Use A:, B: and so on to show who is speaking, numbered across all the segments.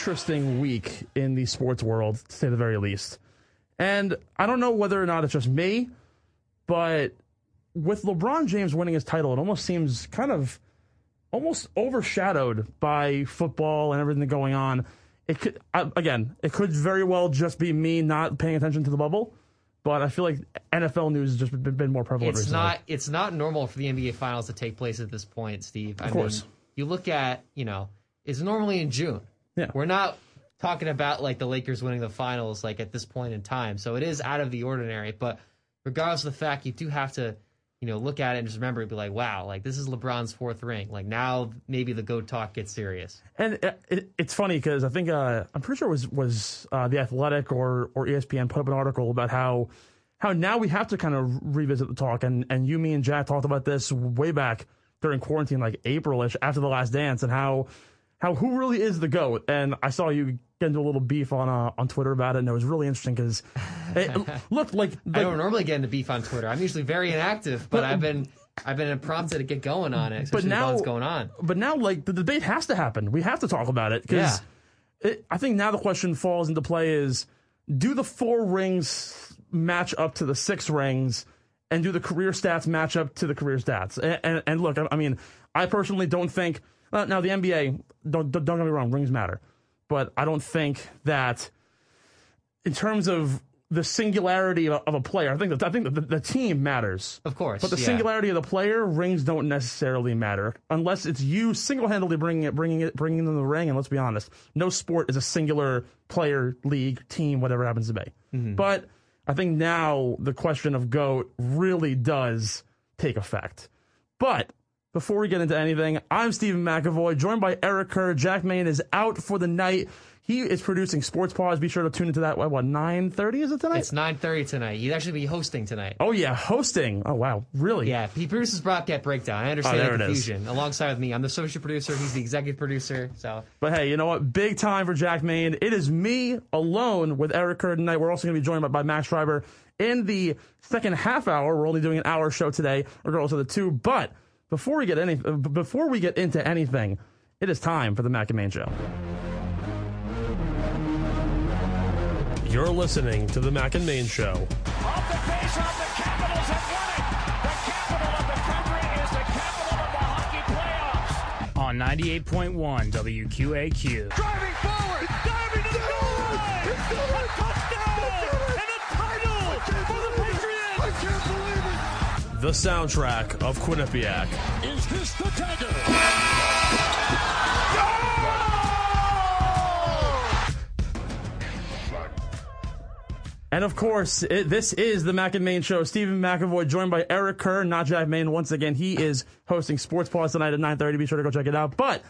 A: interesting week in the sports world, to say the very least. And I don't know whether or not it's just me, but with LeBron James winning his title, it almost seems kind of almost overshadowed by football and everything going on. It could again, it could very well just be me not paying attention to the bubble, but I feel like NFL news has just been, more prevalent.
B: It's
A: recently.
B: not. It's not normal for the NBA Finals to take place at this point, Steve.
A: Of
B: I
A: course.
B: Mean, you look at you know, it's normally in June.
A: Yeah.
B: We're not talking about like the Lakers winning the finals like at this point in time. So it is out of the ordinary. But regardless of the fact, you do have to you know, look at it and just remember, be like, wow, like this is LeBron's fourth ring. Like now, maybe the go talk gets serious.
A: And it, it, it's funny because I think uh, I'm pretty sure it was was uh, the Athletic or or ESPN put up an article about how how now we have to kind of revisit the talk. And and you, me, and Jack talked about this way back during quarantine, like Aprilish after the Last Dance, and how how who really is the goat. And I saw you get into a little beef on uh, on Twitter about it, and it was really interesting because it looked like, like
B: I don't normally get into beef on Twitter. I'm usually very inactive, but,
A: But-
B: I've been I've been prompted to get going on it,
A: but now
B: what's going on.
A: But now, like the debate has to happen. We have to talk about it because I think now the question falls into play: is do the four rings match up to the six rings, and do the career stats match up to the career stats? And, and, and look, I, I mean, I personally don't think uh, now the NBA. Don't don't get me wrong, rings matter, but I don't think that in terms of the singularity of, of a player, I think that I think that the, the team matters.
B: Of course,
A: But the
B: yeah.
A: singularity of the player, rings don't necessarily matter unless it's you single-handedly bringing it, bringing it, bringing them the ring. And let's be honest, no sport is a singular player, league, team, whatever it happens to be.
B: Mm-hmm.
A: But I think now the question of goat really does take effect. But before we get into anything, I'm Stephen McAvoy, joined by Eric Kerr. Jack Main is out for the night. He is producing SportsPaws. Be sure to tune into that. What, what 9:30 is it tonight?
B: It's 9:30 tonight. You'd actually be hosting tonight.
A: oh yeah, hosting. Oh wow, really?
B: Yeah, he produces Broadcast Breakdown. I oh, understand
A: Oh,
B: the confusion. Alongside with me, I'm the associate producer. He's the executive producer. So
A: But hey, you know what? Big time for Jack Main. It is me alone with Eric Kerr tonight. We're also going to be joined by, by Max Schreiber in the second half hour. We're only doing an hour show today, regardless of the two. But before we get any, uh, before we get into anything, it is time for the Mac and Main Show.
C: You're listening to the Mac and Main Show.
D: Off the face off the Capitals have won it. The capital of the country is the capital of the hockey playoffs.
E: on 98.1 WQAQ.
D: Driving forward, diving to the goal line. A touchdown and a title for the Patriots. I can't believe it.
C: The soundtrack of Quinnipiac.
D: Is this the dagger?
A: And of course, it, this is the Mac and Main Show. Stephen McAvoy joined by Eric Kerr, not Jack Main. Once again, he is hosting SportsPaws tonight at 9.30. Be sure to go check it out. But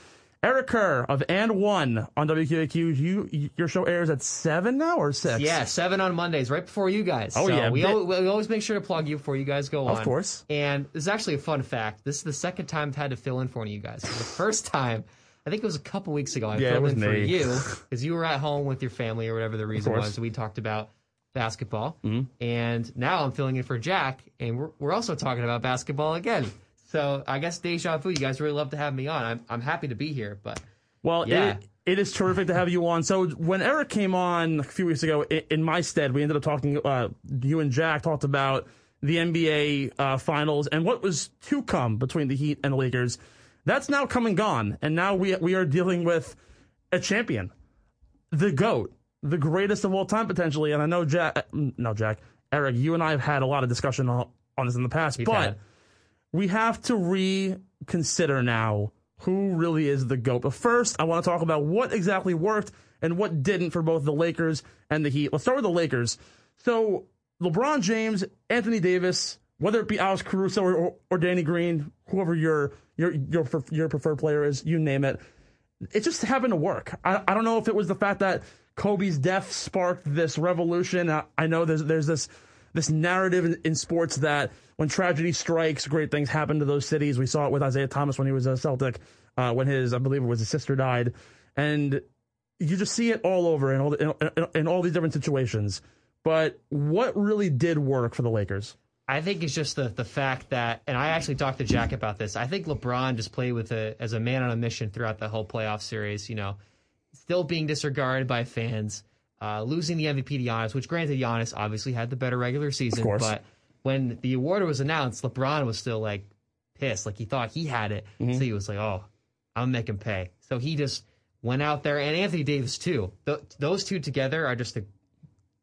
A: Eric Kerr of And One on WQAQ, you, your show airs at 7 now or 6?
B: yeah, seven on Mondays, right before you guys.
A: Oh,
B: So
A: yeah,
B: we, al- we always make sure to plug you before you guys go on.
A: Of course.
B: And this is actually a fun fact. This is the second time I've had to fill in for one of you guys. The first time. I think it was a couple weeks ago. I
A: Yeah, it
B: filled
A: was
B: in for
A: me.
B: you because you were at home with your family or whatever the reason was. We talked about basketball,
A: Mm-hmm.
B: and now I'm filling in for Jack, and we're we're also talking about basketball again. So I guess deja vu. You guys really love to have me on. I'm I'm happy to be here, but
A: Well,
B: Yeah.
A: it, it is terrific to have you on. So when Eric came on a few weeks ago, in my stead, we ended up talking. Uh, you and Jack talked about the NBA uh, finals and what was to come between the Heat and the Lakers. That's now come and gone, and now we we are dealing with a champion, the goat, the greatest of all time potentially. And I know Jack, no Jack, Eric, you and I have had a lot of discussion on, on this in the past, but
B: had.
A: We have to reconsider now who really is the GOAT. But first, I want to talk about what exactly worked and what didn't for both the Lakers and the Heat. Let's start with the Lakers. So, LeBron James, Anthony Davis, whether it be Alex Caruso or, or, Danny Green, whoever your, your, your, your preferred player is, you name it, it just happened to work. I, I don't know if it was the fact that Kobe's death sparked this revolution. I, I know there's there's this this narrative in, in sports that when tragedy strikes, great things happen to those cities. We saw it with Isaiah Thomas when he was a Celtic, uh, when his I believe it was his sister died, and you just see it all over in all the, in, in, in all these different situations. But what really did work for the Lakers?
B: I think it's just the the fact that, and I actually talked to Jack about this. I think LeBron just played with a as a man on a mission throughout the whole playoff series. You know, still being disregarded by fans, uh, losing the MVP to Giannis, which granted Giannis obviously had the better regular season,
A: course.
B: but when the award was announced, LeBron was still like pissed, like he thought he had it,
A: Mm-hmm.
B: so he was like, "Oh, I'm him pay." So he just went out there, and Anthony Davis too. Th- those two together are just a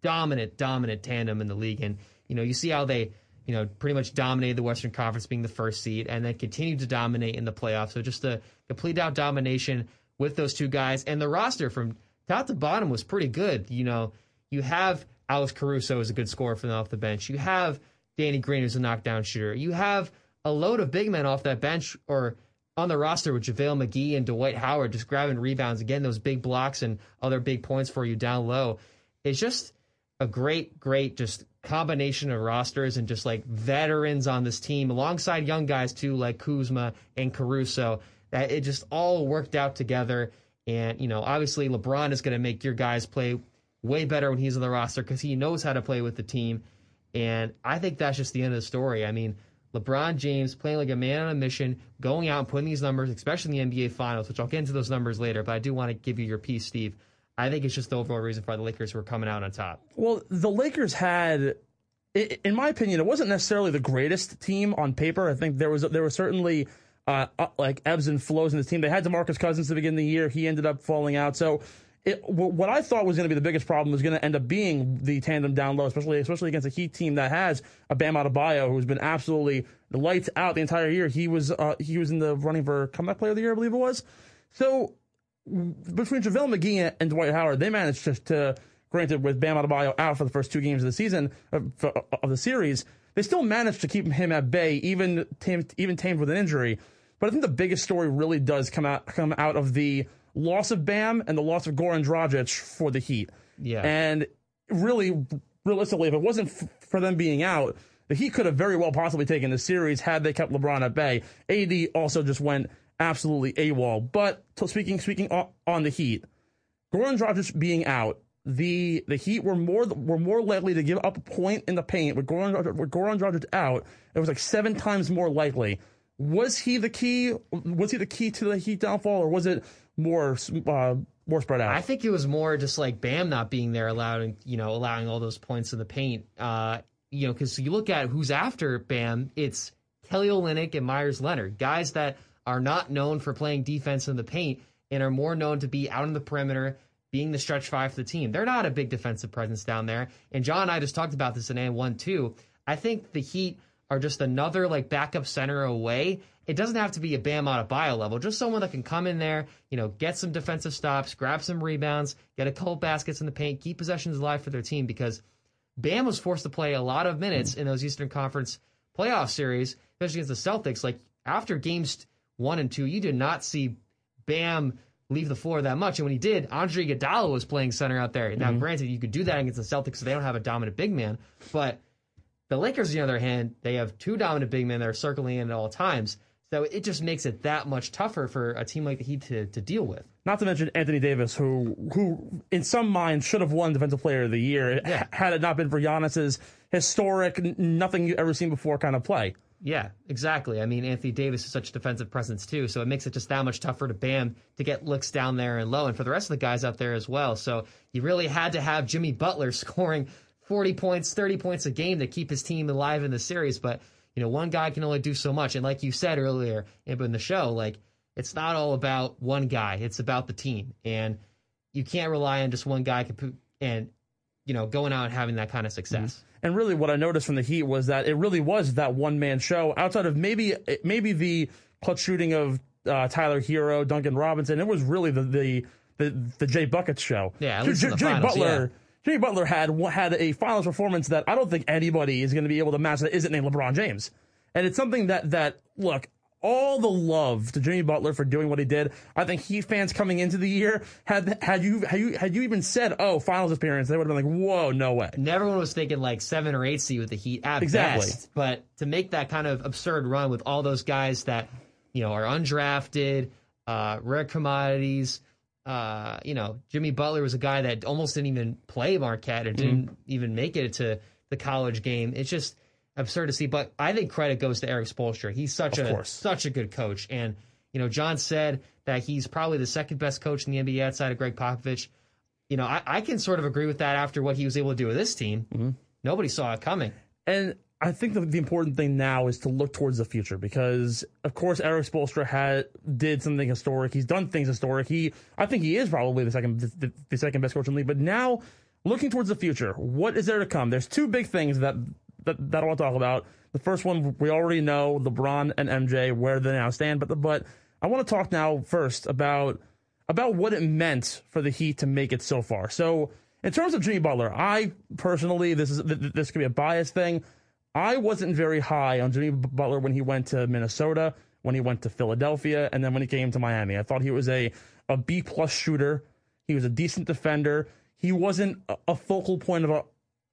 B: dominant, dominant tandem in the league. And, you know, you see how they, you know, pretty much dominated the Western Conference being the first seed and then continued to dominate in the playoffs. So just a complete out domination with those two guys. And the roster from top to bottom was pretty good. You know, you have Alex Caruso as a good scorer from off the bench. You have Danny Green who's a knockdown shooter. You have a load of big men off that bench or on the roster with JaVale McGee and Dwight Howard just grabbing rebounds, again, those big blocks and other big points for you down low. It's just a great, great just combination of rosters and just like veterans on this team alongside young guys too, like Kuzma and Caruso. That it just all worked out together. And, you know, obviously LeBron is going to make your guys play way better when he's on the roster because he knows how to play with the team. And I think that's just the end of the story. I mean, LeBron James playing like a man on a mission, going out and putting these numbers, especially in the NBA Finals, which I'll get into those numbers later. But I do want to give you your piece, Steve. I think it's just the overall reason why the Lakers were coming out on top.
A: Well, the Lakers had, in my opinion, it wasn't necessarily the greatest team on paper. I think there was there was certainly uh, uh, like ebbs and flows in the team. They had Demarcus Cousins to begin the year. He ended up falling out. So. It, what I thought was going to be the biggest problem was going to end up being the tandem down low, especially especially against a Heat team that has a Bam Adebayo who's been absolutely lights out the entire year. He was uh, he was in the running for comeback player of the year, I believe it was. So between JaVale McGee and Dwight Howard, they managed to, to granted with Bam Adebayo out for the first two games of the season of, of the series, they still managed to keep him at bay, even tamed, even tamed with an injury. But I think the biggest story really does come out come out of the loss of Bam and the loss of Goran Dragic for the Heat.
B: Yeah.
A: And really, realistically, if it wasn't f- for them being out, the Heat could have very well possibly taken the series had they kept LeBron at bay. AD also just went absolutely AWOL. But speaking speaking o- on the Heat, Goran Dragic being out, the the Heat were more were more likely to give up a point in the paint with Goran with Goran Dragic out. It was like seven times more likely. Was he the key? Was he the key to the Heat downfall, or was it more uh, more spread out?
B: I think it was more just like Bam not being there, allowing you know allowing all those points in the paint. Uh, you know, because you look at who's after Bam, it's Kelly Olynyk and Meyers Leonard, guys that are not known for playing defense in the paint and are more known to be out on the perimeter, being the stretch five for the team. They're not a big defensive presence down there. And John and I just talked about this in And One too. I think the Heat are just another like backup center away. It doesn't have to be a Bam Adebayo level, just someone that can come in there, you know, get some defensive stops, grab some rebounds, get a couple baskets in the paint, keep possessions alive for their team because Bam was forced to play a lot of minutes in those Eastern Conference playoff series, especially against the Celtics. Like after games one and two, you did not see Bam leave the floor that much. And when he did, Andre Iguodala was playing center out there. Now, mm-hmm. granted, you could do that against the Celtics, so they don't have a dominant big man. But the Lakers, on the other hand, they have two dominant big men that are circling in at all times. So it just makes it that much tougher for a team like the Heat to, to deal with.
A: Not to mention Anthony Davis, who who in some minds should have won Defensive Player of the Year
B: Yeah.
A: had it not been for Giannis's historic, nothing you've ever seen before kind of play.
B: Yeah, exactly. I mean, Anthony Davis is such a defensive presence too, so it makes it just that much tougher to Bam to get looks down there and low, and for the rest of the guys out there as well. So you really had to have Jimmy Butler scoring 40 points, 30 points a game to keep his team alive in the series. But you know, one guy can only do so much, and like you said earlier in the show, like it's not all about one guy; it's about the team, and you can't rely on just one guy and you know going out and having that kind of success.
A: And really, what I noticed from the Heat was that it really was that one man show. Outside of maybe maybe the clutch shooting of uh, Tyler Herro, Duncan Robinson, it was really the the the, the Jay Buckets show.
B: Yeah, at
A: J-
B: least in the
A: Jimmy
B: finals,
A: Butler. Jimmy Butler had had a finals performance that I don't think anybody is going to be able to match that isn't named LeBron James. And it's something that that look all the love to Jimmy Butler for doing what he did. I think Heat fans coming into the year had had you had you had you even said oh finals appearance, they would have been like whoa no way.
B: And everyone was thinking like seven or eight seed with the Heat at
A: Exactly.
B: best. But to make that kind of absurd run with all those guys that you know are undrafted, uh, rare commodities. Uh, you know, Jimmy Butler was a guy that almost didn't even play Marquette or didn't
A: Mm-hmm.
B: even make it to the college game. It's just absurd to see. But I think credit goes to Erik Spoelstra. He's such
A: Of
B: a
A: course.
B: such a good coach, and you You know, John said that he's probably the second best coach in the NBA outside of Gregg Popovich. You know, I, I can sort of agree with that after what he was able to do with this team.
A: Mm-hmm.
B: Nobody saw it coming.
A: And I think the, the important thing now is to look towards the future because, of course, Erik Spoelstra had did something historic. He's done things historic. He, I think, he is probably the second the, the second best coach in the league. But now, looking towards the future, what is there to come? There's two big things that that, that I want to talk about. The first one we already know LeBron and MJ where they now stand, but the, but I want to talk now first about about what it meant for the Heat to make it so far. So, in terms of Jimmy Butler, I personally this is this could be a biased thing. I wasn't very high on Jimmy Butler when he went to Minnesota, when he went to Philadelphia, and then when he came to Miami. I thought he was a a B plus shooter. He was a decent defender. He wasn't a, focal point of a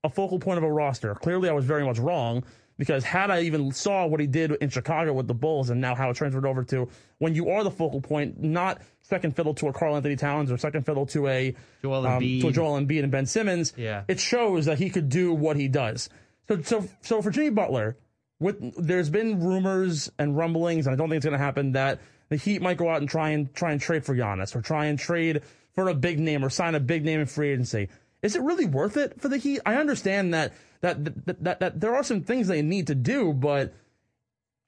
A: a focal point of a roster. Clearly, I was very much wrong because had I even saw what he did in Chicago with the Bulls and now how it transferred over to when you are the focal point, not second fiddle to a Karl Anthony Towns or second fiddle to a
B: Joel
A: um,
B: Embiid.
A: to a Joel Embiid and Ben Simmons,
B: Yeah.
A: it shows that he could do what he does. So so so for Jimmy Butler, with there's been rumors and rumblings, and I don't think it's going to happen that the Heat might go out and try and try and trade for Giannis or try and trade for a big name or sign a big name in free agency. Is it really worth it for the Heat? I understand that that that that, that there are some things they need to do, but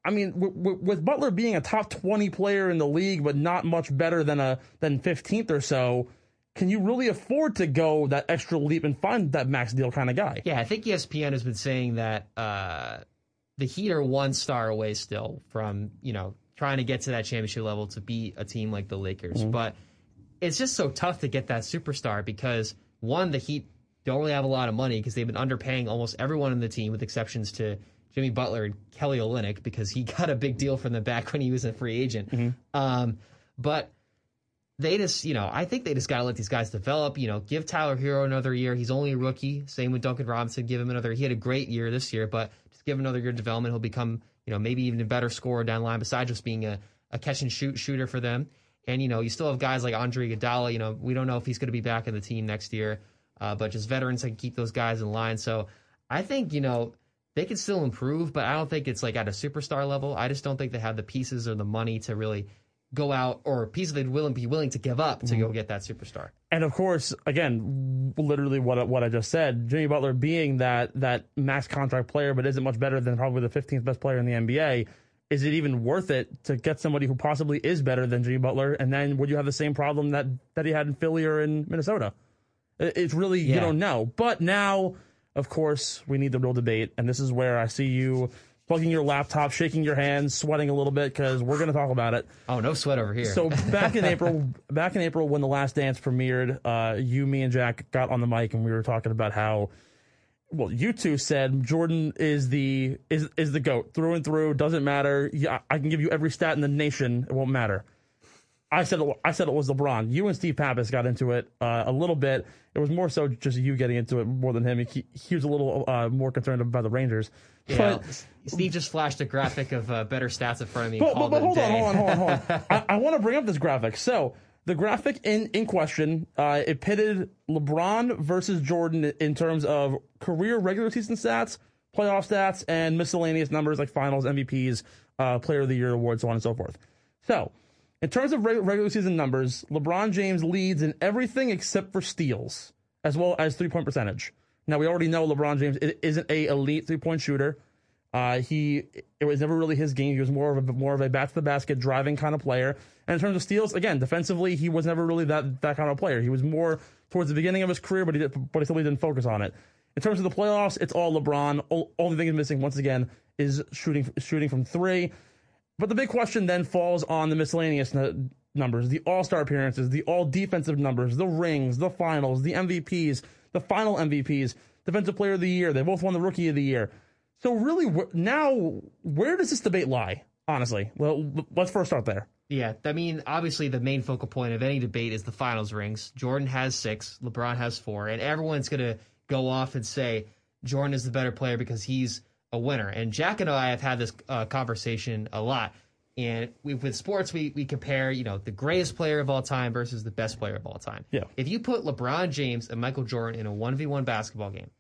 A: I mean, with Butler being a top twenty player in the league, but not much better than a than fifteenth or so, can you really afford to go that extra leap and find that max deal kind of guy?
B: Yeah, I think ESPN has been saying that uh, the Heat are one star away still from you know trying to get to that championship level to beat a team like the Lakers. But it's just so tough to get that superstar because one, the Heat don't really have a lot of money because they've been underpaying almost everyone in the team with exceptions to Jimmy Butler and Kelly Olynyk because he got a big deal from them back when he was a free agent. Um, but they just, you know, I think they just got to let these guys develop. You know, give Tyler Herro another year. He's only a rookie. Same with Duncan Robinson. Give him another. He had a great year this year, but just give him another year of development. He'll become, you know, maybe even a better scorer down the line. Besides just being a, a catch and shoot shooter for them. And you know, you still have guys like Andre Iguodala. You know, we don't know if he's going to be back in the team next year, uh, but just veterans that can keep those guys in line. So I think you know they can still improve, but I don't think it's like at a superstar level. I just don't think they have the pieces or the money to really go out or pieces they'd willing be willing to give up to mm-hmm. go get that superstar.
A: And of course, again, literally what what I just said, Jimmy Butler being that that max contract player, but isn't much better than probably the 15th best player in the NBA. Is it even worth it to get somebody who possibly is better than Jimmy Butler? And then would you have the same problem that that he had in Philly or in Minnesota? It's really you don't know. But now, of course, we need the real debate, and this is where I see you plugging your laptop, shaking your hands, sweating a little bit because we're going to talk about it.
B: Oh, no sweat over here.
A: So back in April, back in April when the Last Dance premiered, uh, you, me, and Jack got on the mic and we were talking about how, well, you two said Jordan is the is is the goat through and through. Doesn't matter. Yeah, I can give you every stat in the nation. It won't matter. I said it, I said it was LeBron. You and Steve Pappas got into it uh, a little bit. It was more so just you getting into it more than him. He, he was a little uh, more concerned about the Rangers.
B: yeah,
A: But-
B: Steve just flashed a graphic of uh, better stats in front of me.
A: but, but, but hold on, hold on, hold on, hold on. I, I want to bring up this graphic. So the graphic in in question, uh, it pitted LeBron versus Jordan in terms of career regular season stats, playoff stats, and miscellaneous numbers like finals, MVPs, uh, Player of the Year awards, so on and so forth. So. In terms of regular season numbers, LeBron James leads in everything except for steals, as well as three point percentage. Now we already know LeBron James isn't a elite three point shooter. Uh, he it was never really his game. He was more of a more of a back to the basket driving kind of player. And in terms of steals, again, defensively, he was never really that that kind of player. He was more towards the beginning of his career, but he did, but he still didn't focus on it. In terms of the playoffs, it's all LeBron. O- only thing he's missing once again is shooting shooting from three. But the big question then falls on the miscellaneous n- numbers, the All Star appearances, the All Defensive numbers, the rings, the finals, the MVPs, the final MVPs, Defensive Player of the Year. They both won the Rookie of the Year. So really, wh- now where does this debate lie? Honestly, well, let's first start there.
B: Yeah, I mean, obviously the main focal point of any debate is the finals rings. Jordan has six, LeBron has four, and everyone's going to go off and say Jordan is the better player because he's a winner. And Jack and I have had this uh, conversation a lot. And we, with sports, we, we compare, you know, the greatest player of all time versus the best player of all time.
A: Yeah.
B: If you put LeBron James and Michael Jordan in a 1v1 basketball game,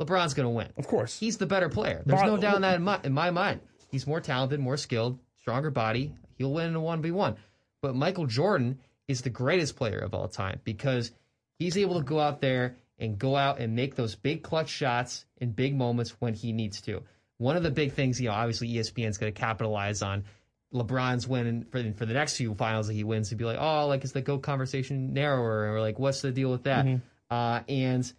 B: LeBron's going to win.
A: Of course,
B: He's the better player. There's no doubt in that in my, in my mind. He's more talented, more skilled, stronger body. He'll win in a 1v1. But Michael Jordan is the greatest player of all time because he's able to go out there and go out and make those big clutch shots in big moments when he needs to. One of the big things, you know, obviously ESPN's going to capitalize on LeBron's win for, for the next few finals that he wins to be like, oh, like is the GOAT conversation narrower or like what's the deal with that? Uh, and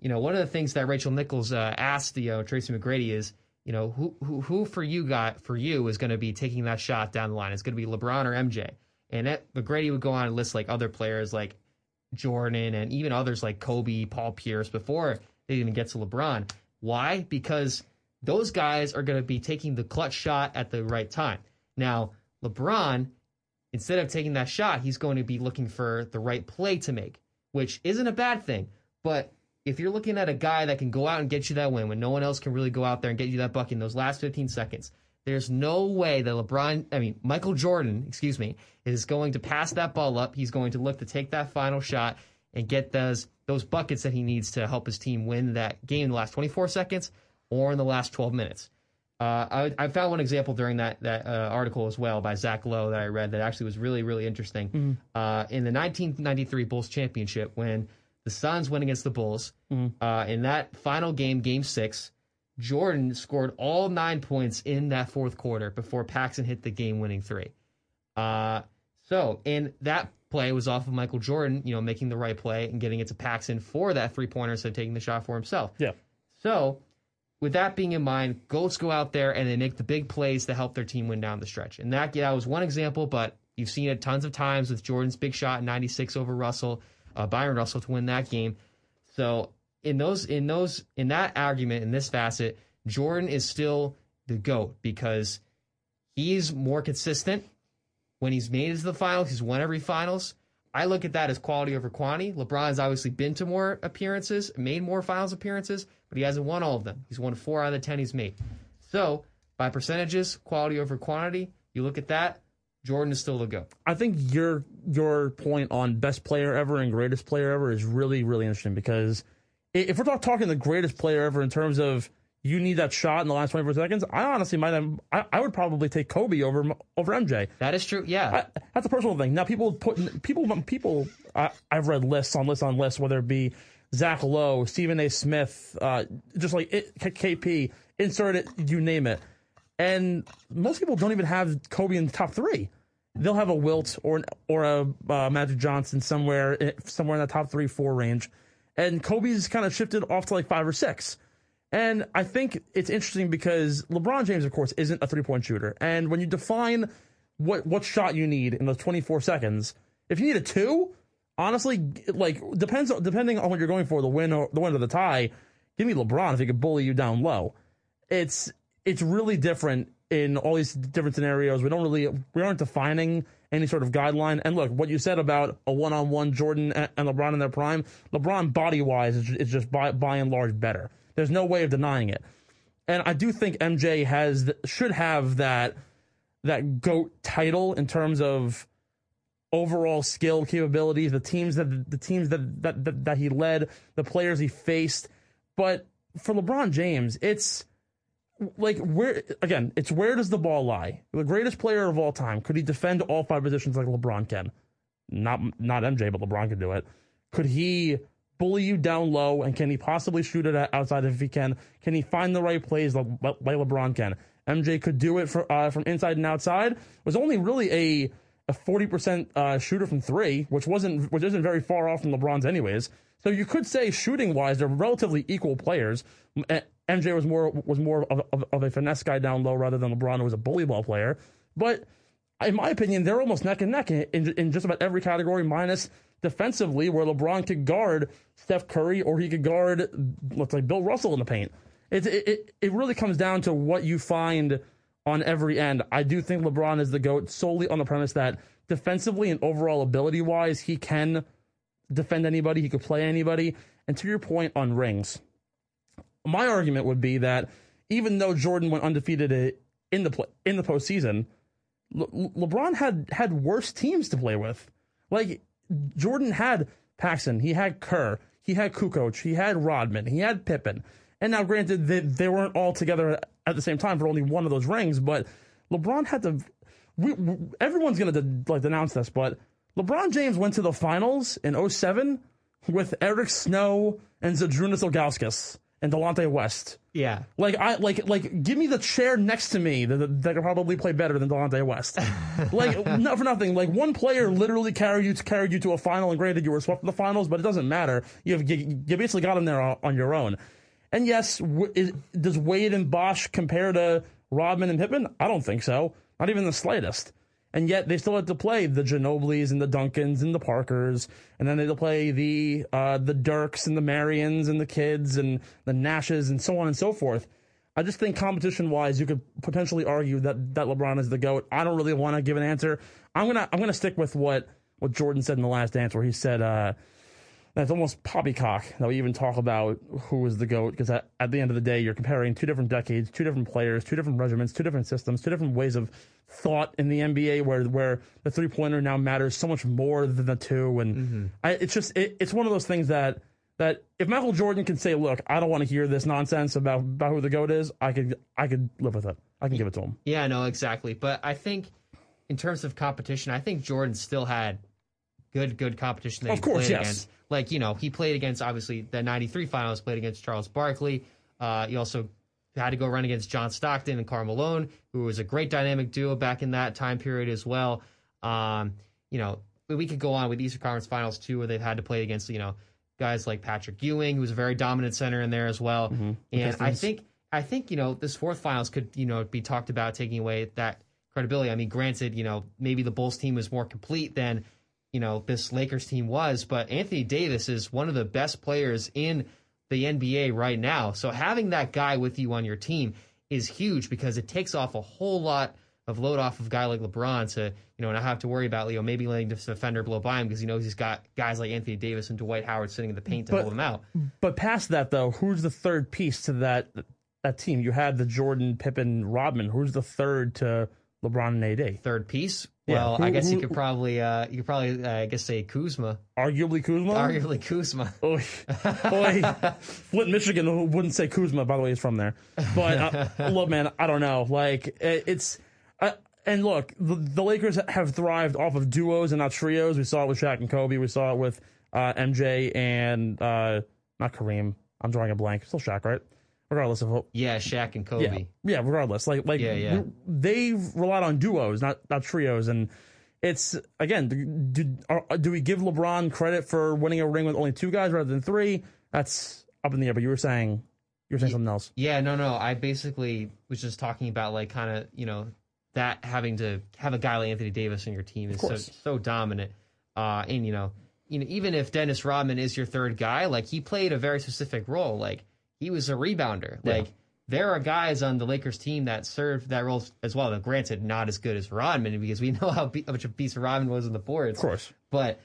B: you know, one of the things that Rachel Nichols uh, asked the uh, Tracy McGrady is, you know, who who who for you got for you is going to be taking that shot down the line? It's going to be LeBron or MJ. And that, McGrady would go on and list like other players like Jordan and even others like Kobe, Paul Pierce before they even get to LeBron. Why? Because those guys are going to be taking the clutch shot at the right time. Now, LeBron, instead of taking that shot, he's going to be looking for the right play to make, which isn't a bad thing. But if you're looking at a guy that can go out and get you that win when no one else can really go out there and get you that bucket in those last 15 seconds, there's no way that LeBron, I mean, Michael Jordan, excuse me, is going to pass that ball up. He's going to look to take that final shot and get those those buckets that he needs to help his team win that game in the last 24 seconds or in the last 12 minutes. Uh, I, I found one example during that that uh, article as well by Zach Lowe that I read that actually was really really interesting. Uh, in the 1993 Bulls championship, when the Suns went against the Bulls uh, in that final game, Game Six, Jordan scored all nine points in that fourth quarter before Paxson hit the game-winning three. Uh, so, and that play was off of Michael Jordan, you know, making the right play and getting it to Paxson for that three-pointer instead of taking the shot for himself.
A: Yeah.
B: So, with that being in mind, goats go out there and they make the big plays to help their team win down the stretch. And that, yeah, was one example, but you've seen it tons of times with Jordan's big shot in '96 over Russell, uh, Bryon Russell to win that game. So in those, in those, in that argument, in this facet, Jordan is still the goat because he's more consistent. When he's made it to the finals, he's won every finals. I look at that as quality over quantity. LeBron's obviously been to more appearances, made more finals appearances, but he hasn't won all of them. He's won four out of the ten he's made. So, by percentages, quality over quantity, you look at that, Jordan is still the GOAT.
A: I think your your point on best player ever and greatest player ever is really really interesting because if we're talk, talking the greatest player ever in terms of you need that shot in the last 24 seconds, I honestly might have, I, I would probably take Kobe over over MJ.
B: That is true. Yeah.
A: I, that's a personal thing. Now people put people people I, I've read lists on lists on lists whether it be Zach Lowe, Stephen A. Smith, uh, just like it, K- KP, insert it, you name it, and most people don't even have Kobe in the top three. They'll have a Wilt or an, or a uh, Magic Johnson somewhere eh, somewhere in the top three four range, and Kobe's kind of shifted off to like five or six. And I think it's interesting because LeBron James, of course, isn't a three point shooter. And when you define what what shot you need in those 24 seconds, if you need a two, honestly, like depends depending on what you're going for, the win or the win or the tie. Give me LeBron if he could bully you down low. It's it's really different in all these different scenarios. We don't really we aren't defining any sort of guideline. And look, what you said about a one on one Jordan and LeBron in their prime, LeBron body wise is, is just by by and large better. There's no way of denying it. And I do think MJ has should have that that goat title in terms of overall skill capabilities, the teams that the teams that that, that, that he led, the players he faced. But for LeBron James, it's like where again, it's where does the ball lie? The greatest player of all time. Could he defend all five positions like LeBron can? Not not MJ, but LeBron could do it. Could he bully you down low and can he possibly shoot it outside if he can? Can he find the right plays like, like LeBron can? MJ could do it for, uh, from inside and outside. Was only really a a forty percent uh, shooter from three, which wasn't which isn't very far off from LeBron's anyways. So you could say shooting wise, they're relatively equal players. MJ was more was more of, of, of a finesse guy down low rather than LeBron, who was a bully ball player. But in my opinion, they're almost neck and neck in, in, in just about every category, minus defensively, where LeBron could guard Steph Curry or he could guard, let's say, Bill Russell in the paint. It, it, it really comes down to what you find on every end. I do think LeBron is the GOAT solely on the premise that defensively and overall ability wise, he can defend anybody, he could play anybody. And to your point on rings, my argument would be that even though Jordan went undefeated in the play, in the postseason, Le- LeBron had had worse teams to play with. Like Jordan had Paxson, he had Kerr, he had Kukoc, he had Rodman, he had Pippen. And now, granted, they, they weren't all together at the same time for only one of those rings, but LeBron had to we, we- everyone's gonna de- like denounce this, but LeBron James went to the finals in 07 with Eric Snow and Zydrunas Ilgauskas and Delonte West.
B: Yeah.
A: Like I like like give me the chair next to me that, that could probably play better than Delonte West. like not for nothing. Like one player literally carried you to carried you to a final, and granted you were swept in the finals, but it doesn't matter. You have you, you basically got him there on, on your own. And yes, w- is, does Wade and Bosh compare to Rodman and Pippen? I don't think so. Not even the slightest. And yet they still had to play the Ginobili's and the Duncans and the Parkers, and then they had to play the uh, the Dirks and the Marions and the Kidds and the Nashes and so on and so forth. I just think competition wise, you could potentially argue that that LeBron is the goat. I don't really want to give an answer. I'm gonna I'm gonna stick with what what Jordan said in the last dance, where he said uh, it's almost poppycock that we even talk about who is the goat because at, at the end of the day, you're comparing two different decades, two different players, two different regiments, two different systems, two different ways of thought in the NBA, where where the three pointer now matters so much more than the two, and mm-hmm. I, it's just it, it's one of those things that that if Michael Jordan can say, "Look, I don't want to hear this nonsense about about who the goat is," I could I could live with it. I can give it to him.
B: Yeah, no, exactly. But I think in terms of competition, I think Jordan still had good, good competition that
A: Of
B: he
A: course,
B: played
A: yes.
B: against. Like, you know, he played against obviously the '93 finals, played against Charles Barkley. Uh, he also had to go run against John Stockton and Karl Malone, who was a great dynamic duo back in that time period as well. Um, you know, we could go on with Eastern Conference Finals too, where they've had to play against you know guys like Patrick Ewing, who was a very dominant center in there as well.
A: Mm-hmm.
B: And I think I think you know this fourth finals could you know be talked about taking away that credibility. I mean, granted, you know maybe the Bulls team was more complete than you know this Lakers team was, but Anthony Davis is one of the best players in the NBA right now. So having that guy with you on your team is huge because it takes off a whole lot of load off of a guy like LeBron to you know not have to worry about you know maybe letting the defender blow by him because he knows he's got guys like Anthony Davis and Dwight Howard sitting in the paint to
A: But-
B: hold him out.
A: But past that, though, who's the third piece to that that team? You had the Jordan, Pippen, Rodman. Who's the third to LeBron and AD?
B: third piece. Well, I guess you could probably uh, you could probably uh, I guess say Kuzma,
A: Arguably Kuzma.
B: arguably Kuzma.
A: Oy. Oy. Flint, Michigan who wouldn't say Kuzma. By the way, he's from there. But uh, look, man, I don't know. Like it- it's. Uh, and look, the, the Lakers have thrived off of duos and not trios. We saw it with Shaq and Kobe. We saw it with uh, MJ and uh, not Kareem. I'm drawing a blank. Still Shaq, right? Regardless of who,
B: Yeah, Shaq and Kobe.
A: Yeah, yeah. Regardless, like like
B: Yeah, yeah.
A: they relied on duos, not not trios, and it's again, do do, are, do we give LeBron credit for winning a ring with only two guys rather than three? That's up in the air. But you were saying you were saying something else.
B: Yeah, no, no. I basically was just talking about like kind of you know that having to have a guy like Anthony Davis on your team is so so dominant. Uh, and you know, you know, even if Dennis Rodman is your third guy, like he played a very specific role. Like he was a rebounder. Like there are guys on the Lakers team that served that role as well. Now, granted, not as good as Rodman because we know how, be- how much of a piece of Rodman was on the boards.
A: Of course,
B: But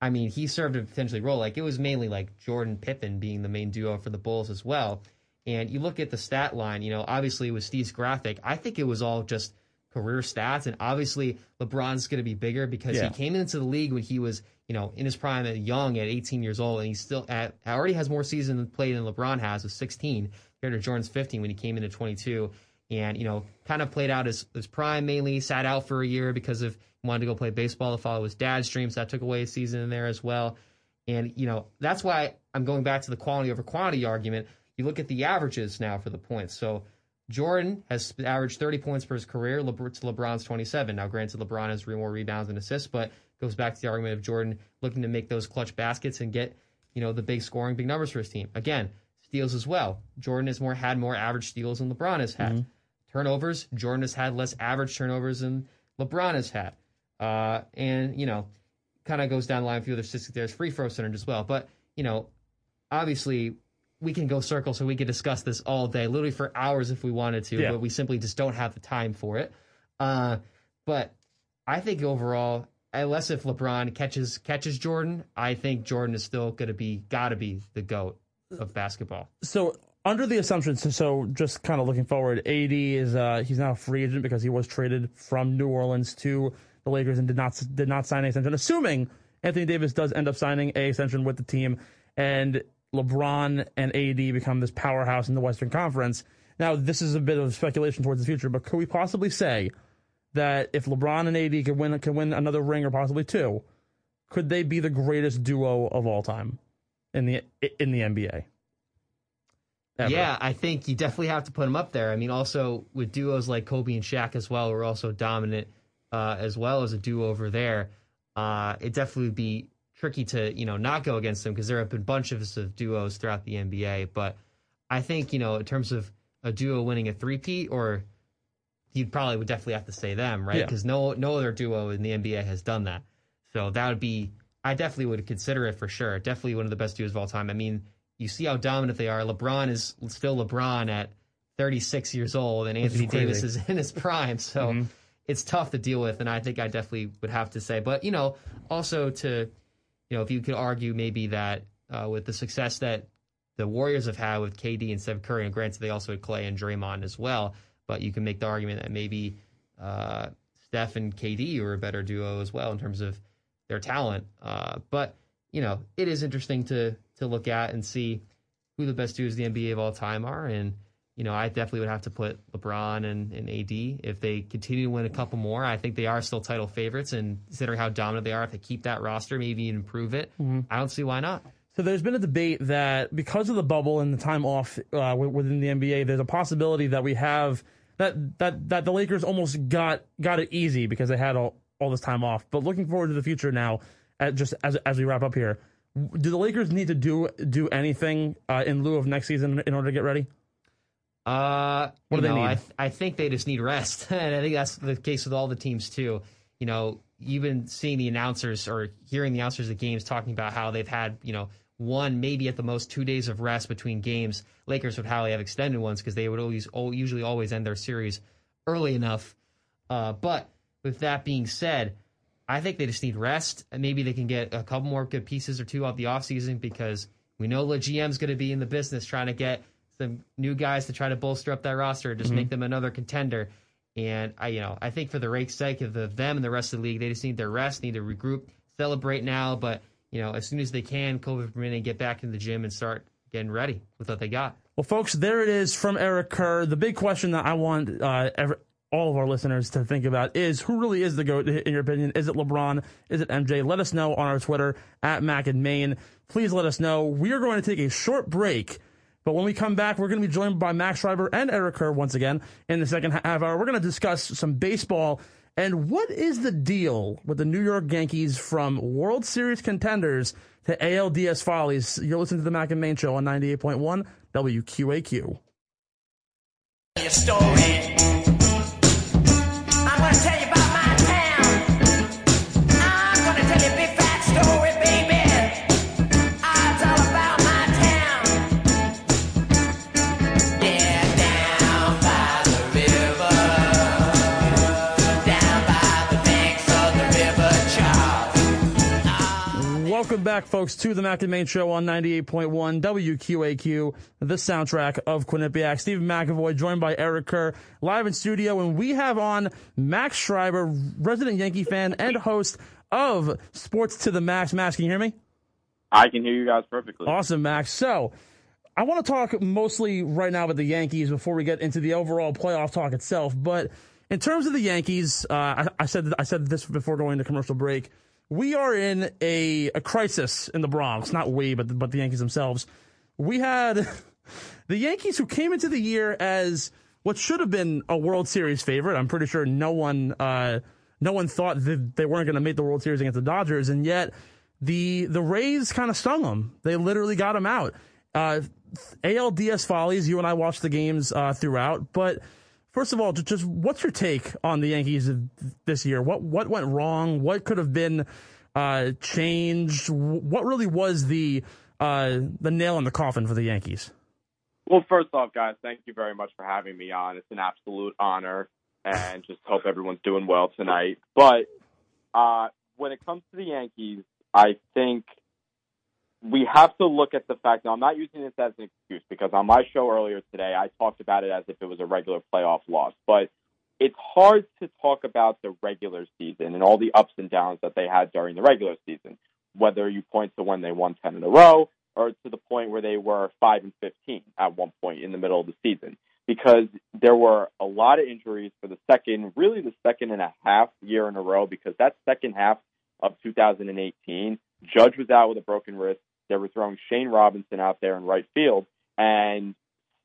B: I mean, he served a potentially role. Like it was mainly like Jordan Pippen being the main duo for the Bulls as well. And you look at the stat line, you know, obviously with Steve's graphic, I think it was all just career stats. And obviously LeBron's going to be bigger because
A: Yeah.
B: he came into the league when he was, you know, in his prime at young at 18 years old. And he still at, already has more seasons played than LeBron has with 16 compared to Jordan's 15 when he came into 22. And, you know, kind of played out his, his prime mainly, sat out for a year because of wanted to go play baseball to follow his dad's dreams. That took away a season in there as well. And, you know, that's why I'm going back to the quality over quantity argument. You look at the averages now for the points. So Jordan has averaged 30 points per his career to LeBron's 27. Now, granted, LeBron has three more rebounds and assists, but goes back to the argument of Jordan looking to make those clutch baskets and get, you know, the big scoring, big numbers for his team. Again, steals as well. Jordan has more had more average steals than LeBron has had. Turnovers, Jordan has had less average turnovers than LeBron has had. Uh, and, you know, kind of goes down the line a few other statistics. There's free throw percentage as well. But, you know, obviously we can go circle so we could discuss this all day, literally for hours if we wanted to,
A: Yeah.
B: but we simply just don't have the time for it. Uh, but I think overall, unless if LeBron catches catches Jordan, I think Jordan is still going to be got to be the goat of basketball.
A: so under the assumption, so, so just kind of looking forward, AD is uh, he's now a free agent because he was traded from New Orleans to the Lakers and did not did not sign an extension. Assuming Anthony Davis does end up signing a extension with the team, and LeBron and AD become this powerhouse in the Western Conference. Now, this is a bit of speculation towards the future, but could we possibly say that if LeBron and AD could win could win another ring or possibly two, could they be the greatest duo of all time in the in the NBA? Ever.
B: Yeah, I think you definitely have to put them up there. I mean, also with duos like Kobe and Shaq as well, who are also dominant uh, as well as a duo over there. Uh, it definitely would be tricky to you know not go against them because there have been bunches of duos throughout the NBA. But I think you know in terms of a duo winning a three-peat, or you'd probably would definitely have to say them, right?
A: Yeah.
B: Because no no other duo in the NBA has done that. So that would be I definitely would consider it for sure. Definitely one of the best duos of all time. I mean, you see how dominant they are. LeBron is still LeBron at 36 years old, and Anthony
A: crazy.
B: Davis is in his prime. So
A: Mm-hmm.
B: it's tough to deal with, and I think I definitely would have to say. But you know, also to you know, if you could argue maybe that uh, with the success that the Warriors have had with KD and Steph Curry, and granted they also had Clay and Draymond as well, but you can make the argument that maybe uh, Steph and KD were a better duo as well in terms of their talent. Uh, but you know, it is interesting to to look at and see who the best duos in the NBA of all time are, and you know, I definitely would have to put LeBron and, and AD if they continue to win a couple more. I think they are still title favorites, and considering how dominant they are, if they keep that roster, maybe even improve it, I don't see why not.
A: So there's been a debate that because of the bubble and the time off uh, within the NBA, there's a possibility that we have that that that the Lakers almost got got it easy because they had all, all this time off. But looking forward to the future now, just as as we wrap up here, do the Lakers need to do do anything uh, in lieu of next season in order to get ready?
B: Uh,
A: What do they
B: know,
A: need?
B: I, th- I think they just need rest, and I think that's the case with all the teams too. You know, you've been seeing the announcers or hearing the announcers of games talking about how they've had you know one, maybe at the most two days of rest between games. Lakers would probably have extended ones because they would always, usually always end their series early enough. Uh, but with that being said, I think they just need rest, and maybe they can get a couple more good pieces or two off the offseason because we know the GM's going to be in the business trying to get some new guys to try to bolster up that roster, just make them another contender. And I, you know, I think for the rake's sake of the, them and the rest of the league, they just need their rest, need to regroup, celebrate now. But you know, as soon as they can, COVID permitting, get back in the gym and start getting ready with what they got.
A: Well, folks, there it is from Eric Kerr. The big question that I want uh, ever, all of our listeners to think about is who really is the GOAT, in your opinion? Is it LeBron? Is it MJ? Let us know on our Twitter, at Mac and Main. Please let us know. We are going to take a short break, but when we come back, we're going to be joined by Max Schreiber and Eric Kerr once again in the second half hour. We're going to discuss some baseball and what is the deal with the New York Yankees from World Series contenders to ALDS follies. You're listening to the Mac and Main Show on 98.1 WQAQ. Back, folks, to the Mac and Main Show on 98.1 WQAQ, the soundtrack of Quinnipiac. Stephen McAvoy, joined by Eric Kerr, live in studio, and we have on Max Schreiber, resident Yankee fan and host of Sports to the Max. Max, can you hear me?
F: I can hear you guys perfectly.
A: Awesome, Max. So, I want to talk mostly right now about the Yankees before we get into the overall playoff talk itself. But in terms of the Yankees, uh, I, I said I said this before going to commercial break. We are in a, a crisis in the Bronx. Not we, but the, but the Yankees themselves. We had the Yankees who came into the year as what should have been a World Series favorite. I'm pretty sure no one uh, no one thought that they weren't going to make the World Series against the Dodgers, and yet the the Rays kind of stung them. They literally got them out. Uh, ALDS follies. You and I watched the games uh, throughout, but first of all, just, what's your take on the Yankees this year? What what went wrong? What could have been uh, changed? What really was the uh, the nail in the coffin for the Yankees?
F: Well, first off, guys, thank you very much for having me on. It's an absolute honor, and just hope everyone's doing well tonight. But uh, when it comes to the Yankees, I think we have to look at the fact. Now, I'm not using this as an excuse because on my show earlier today, I talked about it as if it was a regular playoff loss. But it's hard to talk about the regular season and all the ups and downs that they had during the regular season, whether you point to when they won 10 in a row or to the point where they were 5 and 15 at one point in the middle of the season. because there were a lot of injuries for the second, really the second and a half year in a row because that second half of 2018, Judge was out with a broken wrist. They were throwing Shane Robinson out there in right field, and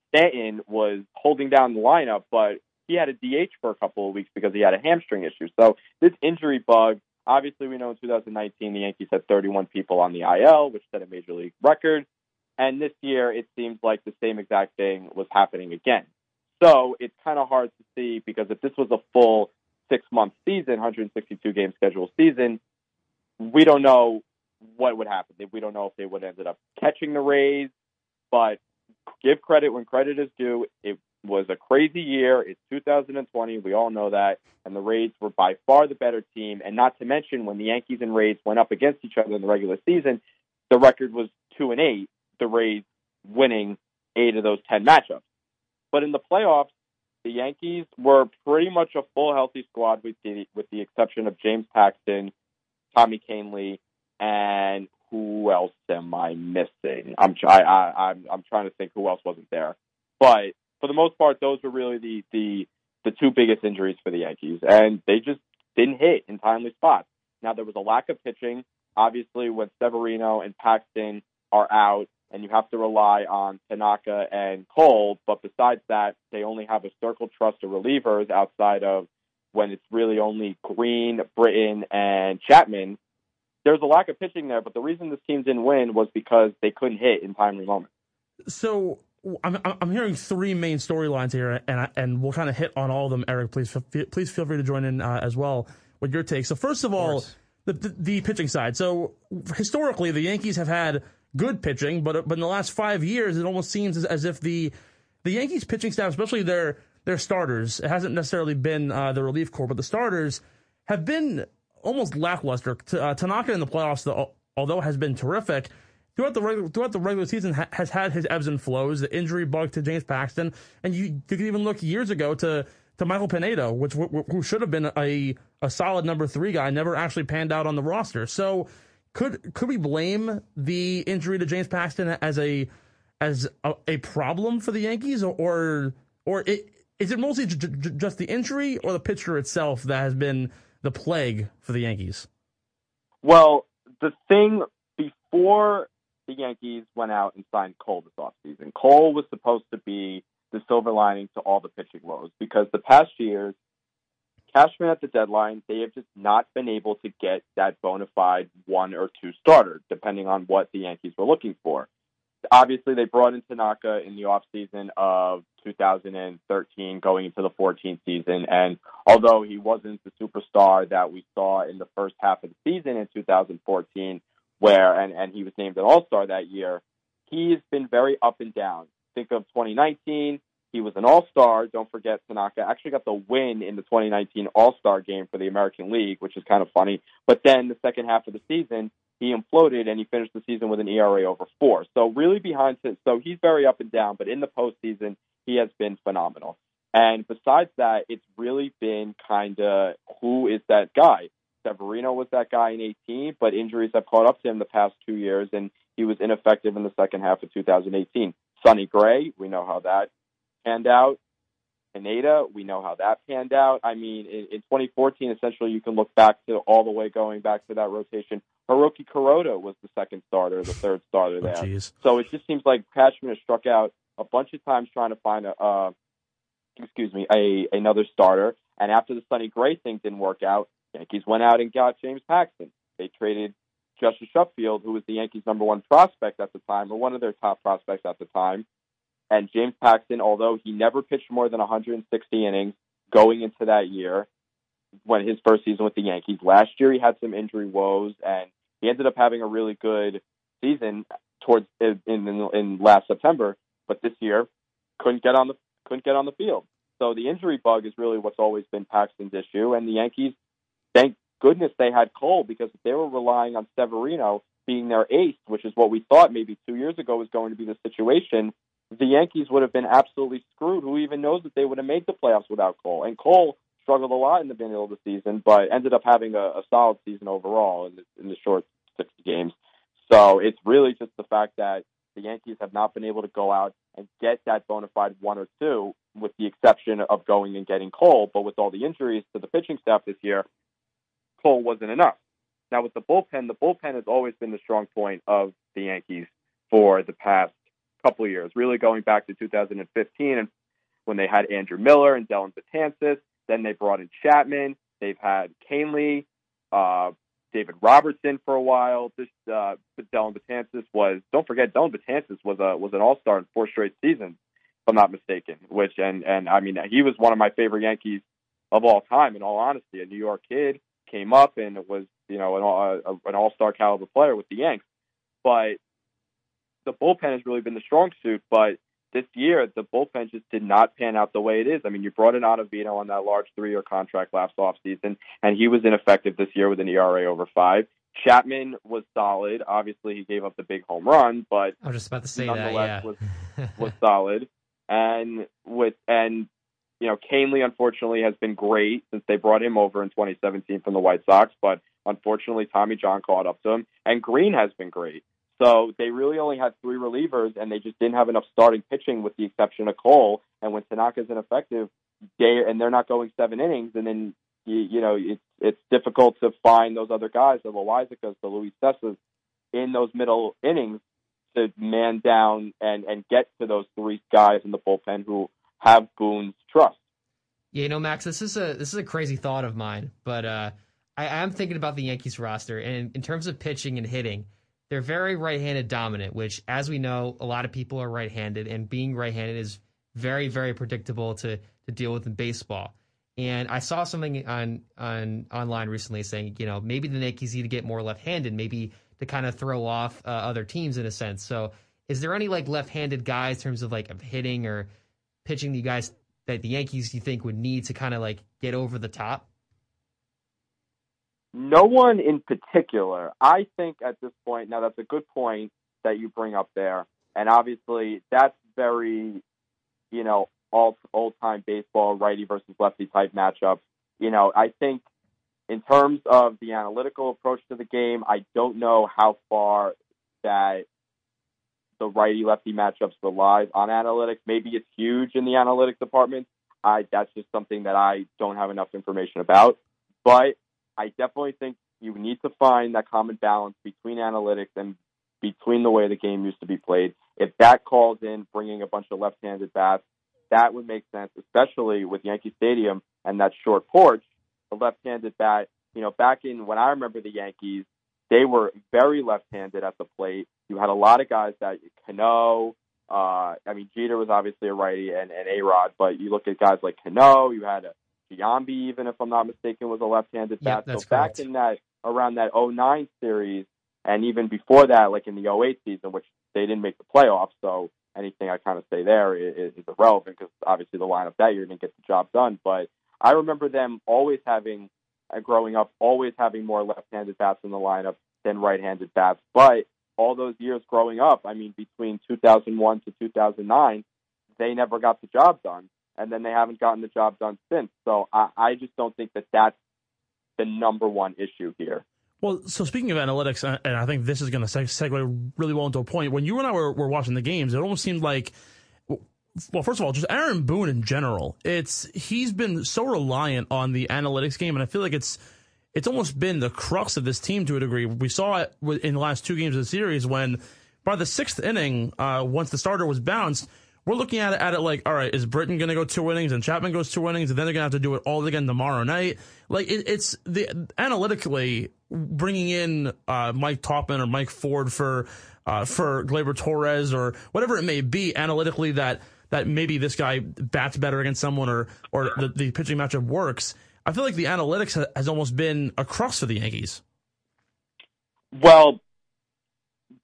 F: Stanton was holding down the lineup, but he had a DH for a couple of weeks because he had a hamstring issue. So this injury bug, obviously, we know in 2019 the Yankees had 31 people on the IL, which set a major league record. And this year, it seems like the same exact thing was happening again. So it's kind of hard to see because if this was a full six month season, 162 game schedule season, we don't know what would happen. We don't know if they would ended up catching the Rays, but give credit when credit is due. It was a crazy year. It's 2020. We all know that. And the Rays were by far the better team. And not to mention, when the Yankees and Rays went up against each other in the regular season, the record was 2 and 8, the Rays winning eight of those 10 matchups. But in the playoffs, the Yankees were pretty much a full healthy squad with the with the exception of James Paxton, Tommy Kahnle, and who else am I missing? I'm try I, I'm I'm trying to think who else wasn't there. But for the most part, those were really the the the two biggest injuries for the Yankees, and they just didn't hit in timely spots. Now there was a lack of pitching. Obviously, when Severino and Paxton are out, and you have to rely on Tanaka and Cole. But besides that, they only have a circle trust of relievers outside of when it's really only Green, Britton, and Chapman. There's a lack of pitching there, but the reason this team didn't win was because they couldn't hit in timely moments.
A: So I'm I'm hearing three main storylines here, and I, and we'll kind of hit on all of them. Eric, please please feel free to join in uh, as well with your take. So first of all, the, the the pitching side. So historically, the Yankees have had good pitching, but but in the last five years, it almost seems as, as if the the Yankees pitching staff, especially their their starters, it hasn't necessarily been uh, the relief corps, but the starters have been almost lackluster. Uh, Tanaka in the playoffs, though, although has been terrific throughout the regular throughout the regular season, ha- has had his ebbs and flows. The injury bug to James Paxton, and you, you could even look years ago to to Michael Pineda, which who should have been a a solid number three guy, never actually panned out on the roster. So could could we blame the injury to James Paxton as a as a, a problem for the Yankees, or or, or it, is it mostly j- j- just the injury or the pitcher itself that has been the plague for the Yankees?
F: Well, the thing before the Yankees went out and signed Cole this offseason, Cole was supposed to be the silver lining to all the pitching woes because the past years Cashman at the deadline, they have just not been able to get that bona fide one or two starter, depending on what the Yankees were looking for. Obviously, they brought in Tanaka in the offseason of 2013, going into the 14th season. And although he wasn't the superstar that we saw in the first half of the season in 2014, where and, and he was named an All Star that year, he's been very up and down. Think of 2019 he was an All Star. Don't forget, Tanaka actually got the win in the 2019 All Star game for the American League, which is kind of funny. But then the second half of the season, he imploded and he finished the season with an ERA over four. So really behind his, so he's very up and down. But in the postseason, he has been phenomenal. And besides that, it's really been kind of who is that guy? Severino was that guy in 18, but injuries have caught up to him the past two years, and he was ineffective in the second half of 2018. Sonny Gray, we know how that panned out. Pineda, we know how that panned out. I mean, in, in 2014, essentially, you can look back to all the way going back to that rotation. Hiroki Kuroda was the second starter, the third starter there.
A: Oh,
F: so it just seems like Cashman has struck out a bunch of times trying to find a, uh, excuse me, a another starter. And after the Sonny Gray thing didn't work out, Yankees went out and got James Paxton. They traded Justus Sheffield, who was the Yankees' number one prospect at the time, or one of their top prospects at the time, and James Paxton, although he never pitched more than 160 innings going into that year, when his first season with the Yankees. Last year, he had some injury woes, and he ended up having a really good season towards in in, in last September. But this year, couldn't get on the couldn't get on the field. So the injury bug is really what's always been Paxton's issue, and the Yankees, thank goodness they had Cole because if they were relying on Severino being their ace, which is what we thought maybe two years ago was going to be the situation, the Yankees would have been absolutely screwed. Who even knows that they would have made the playoffs without Cole? And Cole struggled a lot in the beginning of the season, but ended up having a, a solid season overall in the, in the short 60 games. So it's really just the fact that the Yankees have not been able to go out and get that bona fide one or two. with the exception of going and getting Cole. But with all the injuries to the pitching staff this year, Cole wasn't enough. Now with the bullpen, the bullpen has always been the strong point of the Yankees for the past couple years, really going back to 2015 and when they had Andrew Miller and Dellin Betances. Then they brought in Chapman. They've had Kahnle, uh, David Robertson for a while. This uh, but Dellin Betances was don't forget Dellin Betances was a was an All Star in four straight seasons, if I'm not mistaken. Which and and I mean he was one of my favorite Yankees of all time. In all honesty, a New York kid came up and was you know an, all- an All Star caliber player with the Yanks. But the bullpen has really been the strong suit. But this year, the bullpen just did not pan out the way it is. I mean, you brought in Ottavino on that large three-year contract last offseason, and he was ineffective this year with an ERA over five. Chapman was solid. Obviously, he gave up the big home run, but
B: I was just about to say that.
F: nonetheless
B: Yeah.
F: was was solid. And with and you know, Kahnle unfortunately has been great since they brought him over in 2017 from the White Sox, but unfortunately Tommy John caught up to him. And Green has been great. So they really only had three relievers, and they just didn't have enough starting pitching, with the exception of Cole. And when Tanaka's ineffective, they and they're not going seven innings, and then you, you know it's it's difficult to find those other guys, the Loaisigas, the Luis Cessas, in those middle innings to man down and and get to those three guys in the bullpen who have Boone's trust.
B: Yeah, you know, Max, this is a this is a crazy thought of mine, but uh, I am thinking about the Yankees roster, and in terms of pitching and hitting, they're very right-handed dominant. Which, as we know, a lot of people are right-handed, and being right-handed is very, very predictable to to deal with in baseball. And I saw something on on online recently saying, you know, maybe the Yankees need to get more left-handed, maybe to kind of throw off uh, other teams in a sense. So, is there any like left-handed guys in terms of like hitting or pitching you guys that the Yankees you think would need to kind of like get over the top?
F: No one in particular. I think at this point, now that's a good point that you bring up there. And obviously, that's very, you know, all old time baseball, righty versus lefty type matchup. You know, I think in terms of the analytical approach to the game, I don't know how far that the righty lefty matchups relies on analytics. Maybe it's huge in the analytics department. I that's just something that I don't have enough information about. But I definitely think you need to find that common balance between analytics and between the way the game used to be played. If that calls in bringing a bunch of left-handed bats, that would make sense, especially with Yankee Stadium and that short porch. The left-handed bat, you know, back in when I remember the Yankees, they were very left-handed at the plate. You had a lot of guys that Cano, uh, I mean Jeter was obviously a righty and, and A Rod, but you look at guys like Cano, you had a Giambi, even if I'm not mistaken, was a left-handed
B: Yep,
F: bat. so back in that around that 09 series, and even before that, like in the 08 season, which they didn't make the playoffs, so anything I kind of say there is, is irrelevant because obviously the lineup that year didn't get the job done. But I remember them always having, uh, growing up, always having more left-handed bats in the lineup than right-handed bats. But all those years growing up, I mean, between 2001 to 2009, they never got the job done, and then they haven't gotten the job done since. So I, I just don't think that that's the number one issue here.
A: Well, so speaking of analytics, uh, and I think this is going to segue really well into a point. When you and I were, were watching the games, it almost seemed like, well, first of all, just Aaron Boone in general. It's he's been so reliant on the analytics game, and I feel like it's it's almost been the crux of this team to a degree. We saw it in the last two games of the series when by the sixth inning, uh, once the starter was bounced, we're looking at it, at it like, all right, is Britton going to go two innings and Chapman goes two innings, and then they're going to have to do it all again tomorrow night? Like, it, it's the analytically bringing in uh, Mike Tauchman or Mike Ford for uh, for Gleyber Torres or whatever it may be, analytically that that maybe this guy bats better against someone or or the, the pitching matchup works. I feel like the analytics has almost been a crux for the Yankees.
F: Well,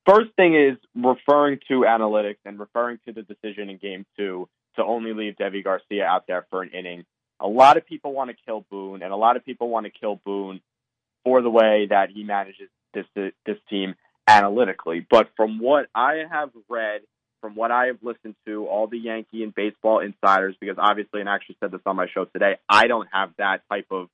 F: first thing is referring to analytics and referring to the decision in game two to only leave Deivi Garcia out there for an inning. A lot of people want to kill Boone, and a lot of people want to kill Boone for the way that he manages this this team analytically. But from what I have read, from what I have listened to, all the Yankee and baseball insiders, because obviously, and I actually said this on my show today, I don't have that type of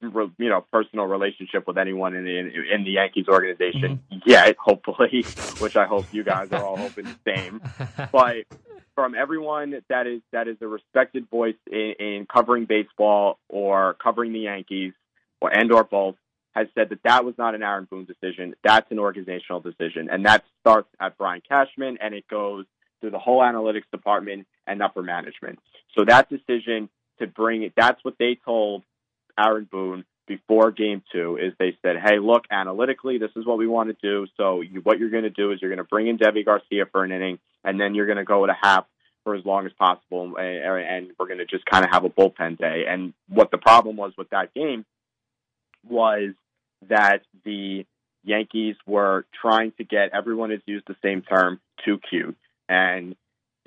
F: you know personal relationship with anyone in the in the Yankees organization mm-hmm. yet, hopefully, which I hope you guys are all hoping the same. But from everyone that is that is a respected voice in, in covering baseball or covering the Yankees or and or both has said that that was not an Aaron Boone decision. That's an organizational decision, and that starts at Brian Cashman and it goes through the whole analytics department and upper management. So that decision to bring it, that's what they told Aaron Boone before game two is they said, Hey, look, analytically, this is what we want to do. So you, what you're going to do is you're going to bring in Deivi Garcia for an inning and then you're going to go a half for as long as possible. And, and we're going to just kind of have a bullpen day. And what the problem was with that game was that the Yankees were trying to get everyone has used the same term too cute. And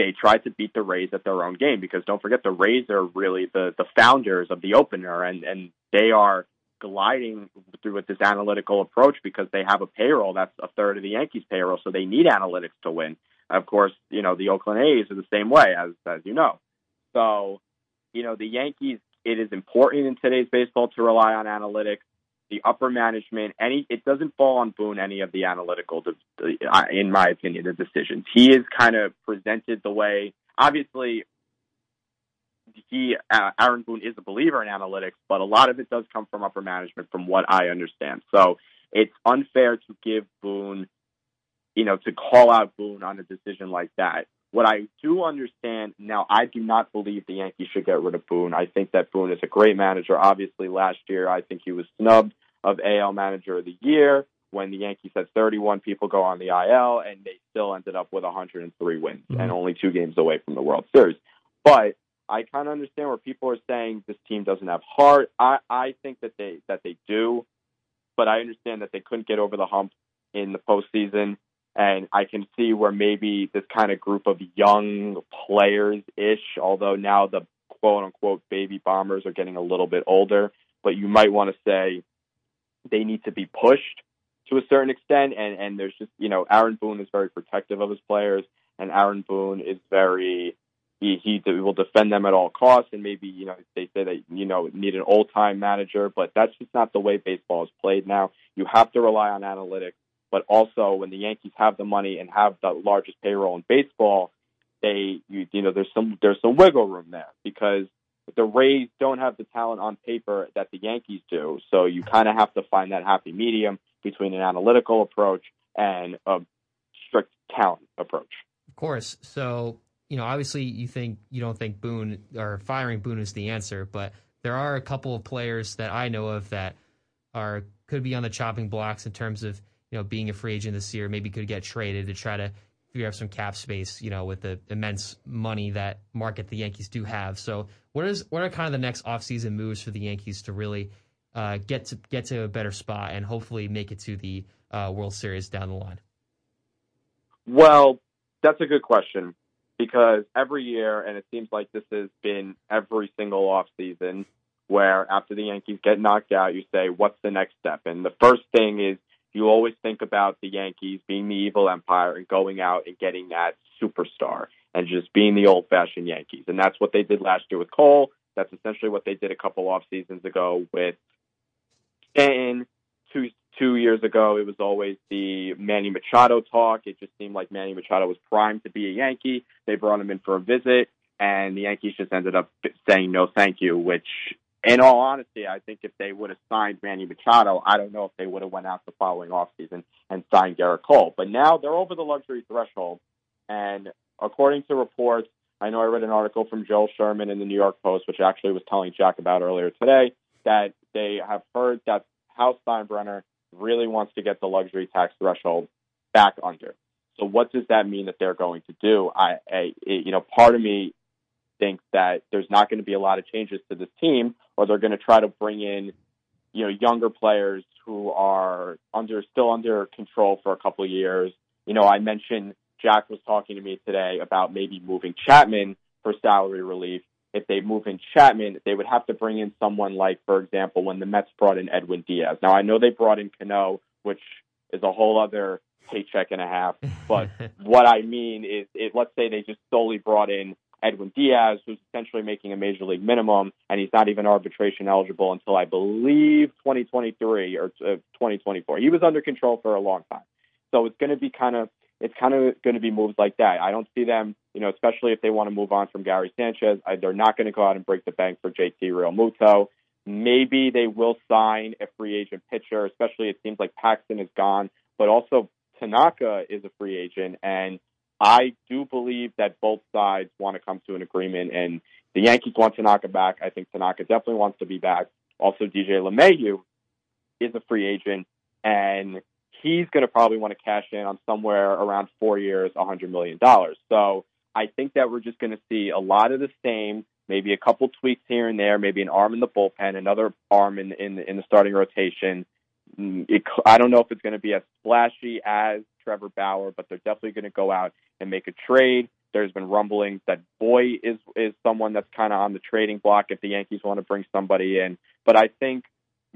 F: they tried to beat the Rays at their own game because don't forget the Rays are really the the founders of the opener and and they are gliding through with this analytical approach because they have a payroll that's a third of the Yankees payroll so they need analytics to win. Of course, you know, the Oakland A's are the same way as as you know. So, you know, the Yankees it is important in today's baseball to rely on analytics the upper management, any it doesn't fall on Boone any of the analytical, uh, in my opinion, the decisions. He is kind of presented the way. Obviously, he uh, Aaron Boone is a believer in analytics, but a lot of it does come from upper management, from what I understand. So it's unfair to give Boone, you know, to call out Boone on a decision like that. What I do understand now, I do not believe the Yankees should get rid of Boone. I think that Boone is a great manager. Obviously, last year I think he was snubbed of AL Manager of the Year when the Yankees had 31 people go on the IL, and they still ended up with 103 wins mm-hmm. and only two games away from the World Series. But I kind of understand where people are saying this team doesn't have heart. I I think that they that they do, but I understand that they couldn't get over the hump in the postseason. And I can see where maybe this kind of group of young players ish, although now the quote unquote baby bombers are getting a little bit older, but you might want to say they need to be pushed to a certain extent. And, and there's just, you know, Aaron Boone is very protective of his players and Aaron Boone is very, he, he will defend them at all costs. And maybe, you know, they say that, you know, need an old time manager, but that's just not the way baseball is played now. You have to rely on analytics but also when the Yankees have the money and have the largest payroll in baseball, they you, you know there's some there's some wiggle room there because the Rays don't have the talent on paper that the Yankees do. So you kind of have to find that happy medium between an analytical approach and a strict talent approach.
B: Of course. So, you know, obviously you think you don't think Boone or firing Boone is the answer, but there are a couple of players that I know of that are could be on the chopping blocks in terms of you know, being a free agent this year, maybe could get traded to try to figure out some cap space, you know, with the immense money that market the Yankees do have. So, what is what are kind of the next offseason moves for the Yankees to really uh, get to get to a better spot and hopefully make it to the uh, World Series down the line?
F: Well, that's a good question because every year, and it seems like this has been every single offseason, where after the Yankees get knocked out, you say, "What's the next step?" And the first thing is you always think about the Yankees being the evil empire and going out and getting that superstar and just being the old fashioned Yankees. And that's what they did last year with Cole. That's essentially what they did a couple off seasons ago with Stanton. Two two years ago, it was always the Manny Machado talk. It just seemed like Manny Machado was primed to be a Yankee. They brought him in for a visit, and the Yankees just ended up saying no, thank you, which in all honesty, I think if they would have signed Manny Machado, I don't know if they would have went out the following offseason and signed Gerrit Cole. But now they're over the luxury threshold, and according to reports, I know I read an article from Joel Sherman in the New York Post, which actually was telling Jack about earlier today, that they have heard that Hal Steinbrenner really wants to get the luxury tax threshold back under. So what does that mean that they're going to do? I, I you know, part of me think that there's not going to be a lot of changes to this team, or they're going to try to bring in, you know, younger players who are under still under control for a couple of years. You know, I mentioned Jack was talking to me today about maybe moving Chapman for salary relief. If they move in Chapman, they would have to bring in someone like, for example, when the Mets brought in Edwin Diaz. Now I know they brought in Cano, which is a whole other paycheck and a half. But what I mean is, it, let's say they just solely brought in Edwin Diaz, who's essentially making a major league minimum, and he's not even arbitration eligible until I believe 2023 or uh, 2024. He was under control for a long time. So it's going to be kind of it's kind of going to be moves like that. I don't see them, you know, especially if they want to move on from Gary Sanchez. I, they're not going to go out and break the bank for JT Realmuto. Maybe they will sign a free agent pitcher, especially it seems like Paxton is gone, but also Tanaka is a free agent. And I do believe that both sides want to come to an agreement. And the Yankees want Tanaka back. I think Tanaka definitely wants to be back. Also, DJ LeMahieu is a free agent, and he's going to probably want to cash in on somewhere around four years, $100 million. So I think that we're just going to see a lot of the same, maybe a couple tweaks here and there, maybe an arm in the bullpen, another arm in, in, in the starting rotation. Mm, It, I don't know if it's going to be as splashy as Trevor Bauer, but they're definitely going to go out and make a trade. There's been rumblings that Boy is is someone that's kind of on the trading block if the Yankees want to bring somebody in. But I think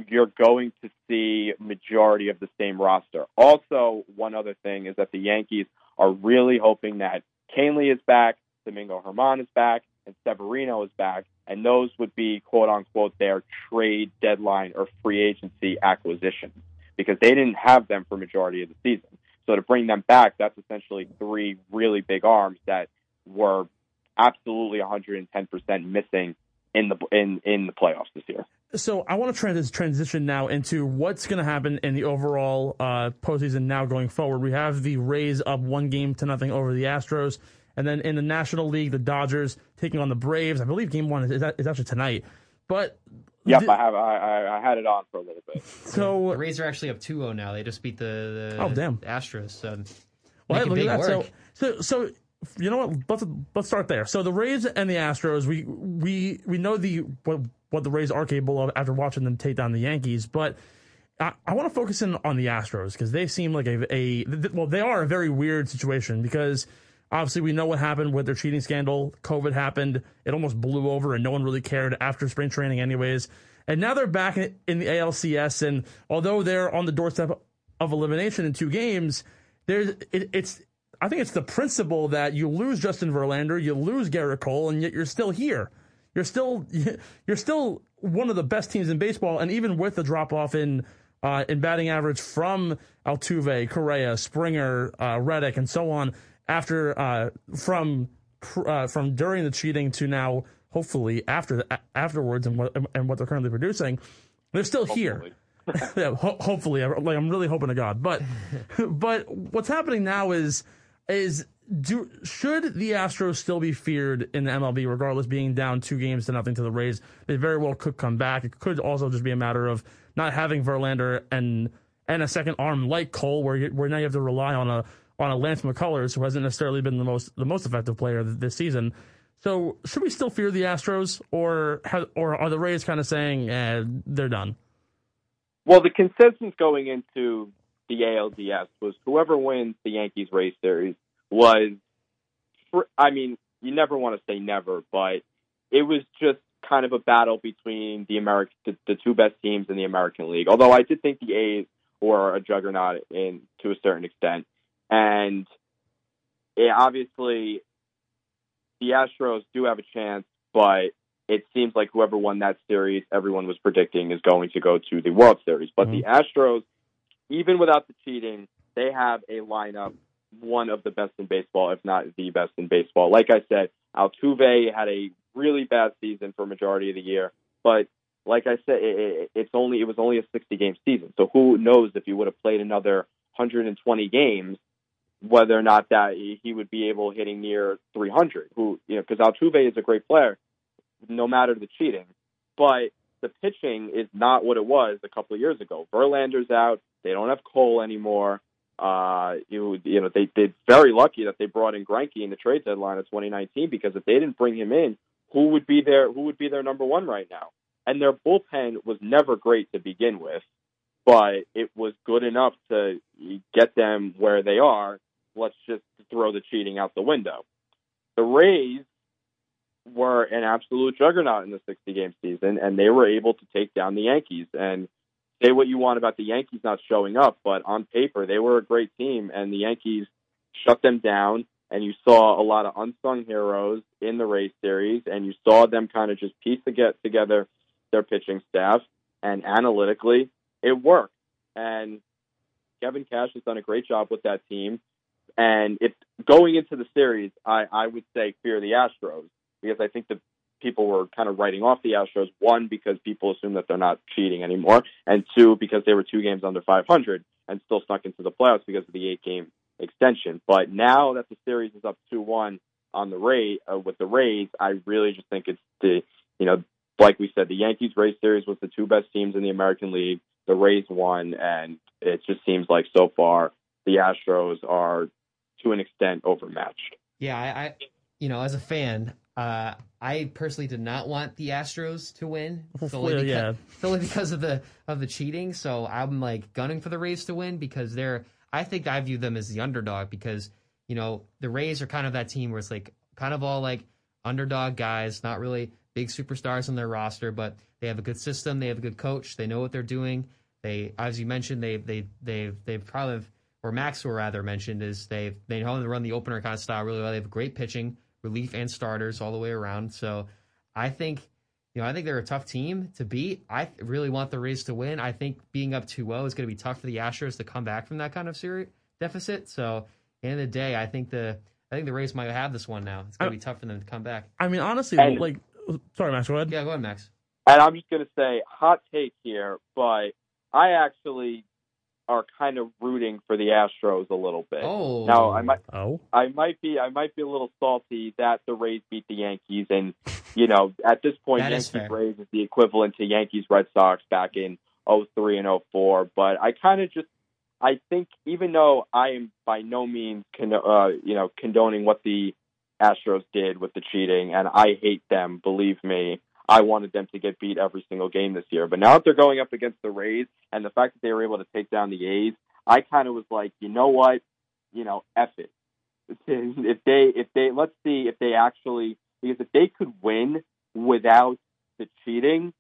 F: you're going to see majority of the same roster. Also, one other thing is that the Yankees are really hoping that Kahnle is back, Domingo Germán is back, and Severino is back, and those would be quote unquote their trade deadline or free agency acquisitions because they didn't have them for majority of the season. So to bring them back, that's essentially three really big arms that were absolutely 110% missing in the in in the playoffs this year.
A: So I want to trans- transition now into what's going to happen in the overall uh, postseason now going forward. We have the Rays up one game to nothing over the Astros, and then in the National League, the Dodgers taking on the Braves. I believe Game One is, is actually tonight. But
F: Yep,
A: th-
F: I have I, I I had it on for a little bit.
B: So The
A: so
B: Rays are actually up 2-0 now. They just beat the, the
A: Oh, damn.
B: Astros. So
A: Well, hey, look at that.
B: work.
A: So, so, so, you know what? Let's let's start there. So the Rays and the Astros, we we we know the what what the Rays are capable of after watching them take down the Yankees, but. I, I want to focus in on the Astros because they seem like a, a th- well they are a very weird situation because obviously we know what happened with their cheating scandal. COVID happened, it almost blew over, and no one really cared after spring training, anyways. And now they're back in the ALCS, and although they're on the doorstep of elimination in two games, there's it, it's I think it's the principle that you lose Justin Verlander, you lose Gerrit Cole, and yet you're still here. You're still you're still one of the best teams in baseball, and even with the drop off in uh, in batting average from Altuve, Correa, Springer, uh, Reddick, and so on, after uh, from uh, from during the cheating to now, hopefully after the, afterwards, and what and what they're currently producing, they're still here yeah, ho- hopefully, like I'm really hoping to God. But, but what's happening now is, is do should the Astros still be feared in the MLB, regardless being down two games to nothing to the Rays? They very well could come back. It could also just be a matter of not having Verlander and and a second arm like Cole, where you, where now you have to rely on a on a Lance McCullers who hasn't necessarily been the most the most effective player th- this season. So should we still fear the Astros, or or are the Rays kind of saying eh, they're done?
F: Well, the consensus going into the ALDS was whoever wins the Yankees Rays series was, I mean, you never want to say never, but it was just kind of a battle between the American, the, the two best teams in the American League. Although I did think the A's were a juggernaut in to a certain extent, and it, obviously the Astros do have a chance, but it seems like whoever won that series, everyone was predicting is going to go to the World Series. But the mm-hmm. Astros, even without the cheating, they have a lineup one of the best in baseball, if not the best in baseball. Like I said, Altuve had a really bad season for majority of the year, but like I said, it, it, it's only it was only a 60 game season. So who knows if he would have played another 120 games, whether or not that he would be able hitting near 300. Who you know because Altuve is a great player, no matter the cheating, but the pitching is not what it was a couple of years ago. Verlander's out. They don't have Cole anymore. Uh, you, you know, they they're very lucky that they brought in Greinke in the trade deadline of 2019 because if they didn't bring him in, who would be their who would be their number one right now? And their bullpen was never great to begin with, but it was good enough to get them where they are. Let's just throw the cheating out the window. The Rays were an absolute juggernaut in the 60 game season, and they were able to take down the Yankees. And say what you want about the Yankees not showing up, but on paper, they were a great team, and the Yankees shut them down. And you saw a lot of unsung heroes in the Rays series, and you saw them kind of just piece to get together their pitching staff. And analytically, it worked. And Kevin Cash has done a great job with that team. And if going into the series, I, I would say fear the Astros because I think the people were kind of writing off the Astros. One, because people assume that they're not cheating anymore, and two, because they were two games under 500 and still snuck into the playoffs because of the eight game extension. But now that the series is up 2 1 on the Ray uh, with the Rays, I really just think it's the, you know, like we said, the Yankees Rays series was the two best teams in the American League. The Rays won, and it just seems like so far the Astros are to an extent overmatched.
B: Yeah, I, I you know, as a fan, uh, I personally did not want the Astros to win solely,
A: Well,
B: because,
A: yeah.
B: solely because of the of the cheating. So I'm like gunning for the Rays to win because they're. I think I view them as the underdog because you know the Rays are kind of that team where it's like kind of all like underdog guys, not really big superstars on their roster, but they have a good system, they have a good coach, they know what they're doing. They, as you mentioned, they they they they probably have, or Maxwell rather mentioned is they they know how to run the opener kind of style really well. They have great pitching, relief, and starters all the way around. So I think. You know, I think they're a tough team to beat. I really want the Rays to win. I think being up 2-0 is going to be tough for the Astros to come back from that kind of series deficit. So, at the end of the day, I think the I think the Rays might have this one now. It's going to be tough for them to come back.
A: I mean, honestly,
F: And-
A: like, sorry, Max, go ahead.
B: Yeah, go ahead, Max.
F: And I'm just going to say, hot take here, but I actually are kind of rooting for the Astros a little bit.
B: Oh,
F: Now, I might,
A: Oh,
F: I might be, I might be a little salty that the Rays beat the Yankees, and you know, at this point,
B: That is
F: Yankees
B: fair.
F: Rays is the equivalent to Yankees Red Sox back in '03 and '04. But I kind of just, I think, even though I am by no means, con- uh, you know, condoning what the Astros did with the cheating, and I hate them, believe me. I wanted them to get beat every single game this year. But now that they're going up against the Rays and the fact that they were able to take down the A's, I kind of was like, you know what? You know, F it. If they, if they, let's see if they actually, because if they could win without the cheating,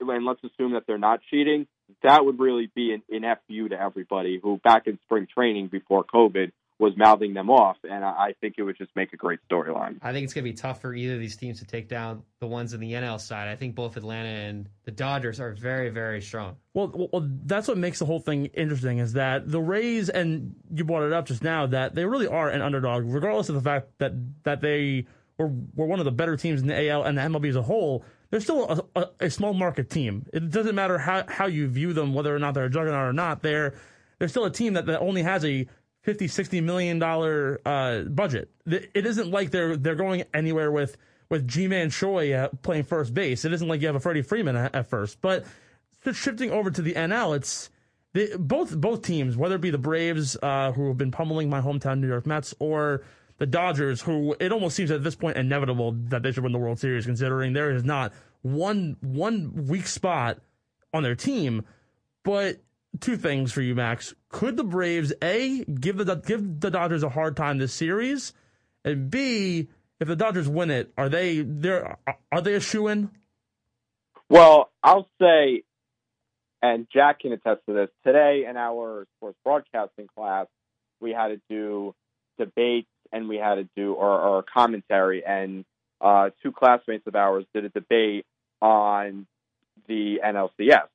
F: and let's assume that they're not cheating, that would really be an, an FU to everybody who back in spring training before COVID was mouthing them off. And I, I think it would just make a great storyline.
B: I think it's going to be tough for either of these teams to take down the ones in the NL side. I think both Atlanta and the Dodgers are very, very strong.
A: Well, well, well, that's what makes the whole thing interesting is that the Rays, and you brought it up just now, that they really are an underdog, regardless of the fact that that they were, were one of the better teams in the AL and the MLB as a whole. They're still a, a, a small market team. It doesn't matter how, how you view them, whether or not they're a juggernaut or not. They're they're still a team that, that only has a 50 60 million dollar uh, budget. It isn't like they're they're going anywhere with with Ji-Man Choi uh, playing first base. It isn't like you have a Freddie Freeman at, at first, but shifting over to the NL, it's the, both both teams, whether it be the Braves, uh, who have been pummeling my hometown New York Mets, or the Dodgers, who it almost seems at this point inevitable that they should win the World Series, considering there is not one one weak spot on their team. But two things for you, Max: could the Braves a give the give the Dodgers a hard time this series, and b if the Dodgers win it, are they they're they a shoe in?
F: Well, I'll say, and Jack can attest to this. Today in our sports broadcasting class, we had to do debates and we had to do or, or commentary, and uh, two classmates of ours did a debate on the NLCS,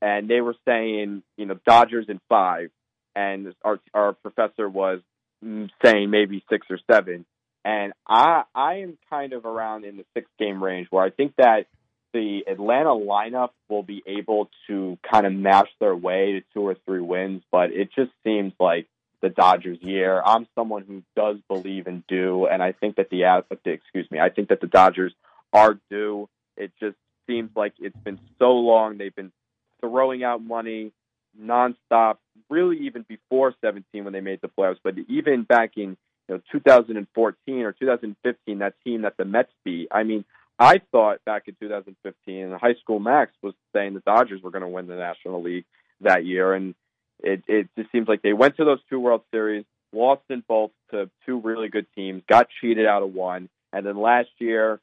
F: and they were saying, you know, Dodgers in five, and our our professor was saying maybe six or seven, and I I am kind of around in the six game range where I think that the Atlanta lineup will be able to kind of match their way to two or three wins, but it just seems like the Dodgers year. I'm someone who does believe in due, and I think that the excuse me, I think that the Dodgers are due. It just seems like it's been so long. They've been throwing out money nonstop, really even before 17 when they made the playoffs, but even back in you know 2014 or 2015, that team that the Mets beat. I mean, I thought back in 2015, and high school Max was saying the Dodgers were going to win the National League that year, and it it just seems like they went to those two World Series, lost in both to two really good teams, got cheated out of one, and then last year,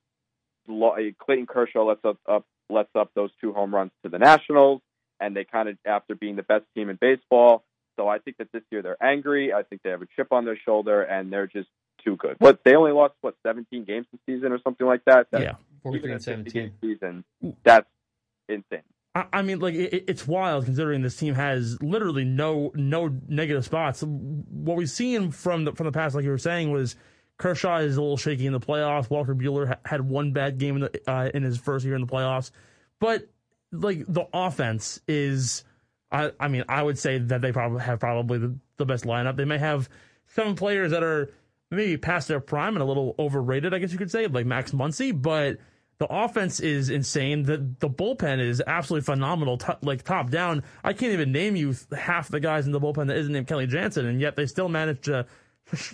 F: Clayton Kershaw lets up, up lets up those two home runs to the Nationals, and they kind of after being the best team in baseball. So I think that this year they're angry. I think they have a chip on their shoulder, and they're just too good. But they only lost what 17 games this season or something like that. That
A: Yeah.
B: 43
F: even
B: and 17.
F: season, that's insane.
A: I, I mean, like it, it's wild considering this team has literally no no negative spots. What we've seen from the from the past, like you were saying, was Kershaw is a little shaky in the playoffs. Walker Buehler ha- had one bad game in the uh, in his first year in the playoffs, but like the offense is. I, I mean, I would say that they probably have probably the, the best lineup. They may have some players that are maybe past their prime and a little overrated, I guess you could say, like Max Muncy, but the offense is insane. The the bullpen is absolutely phenomenal, t- like top down. I can't even name you half the guys in the bullpen that isn't named Kenley Jansen, and yet they still manage to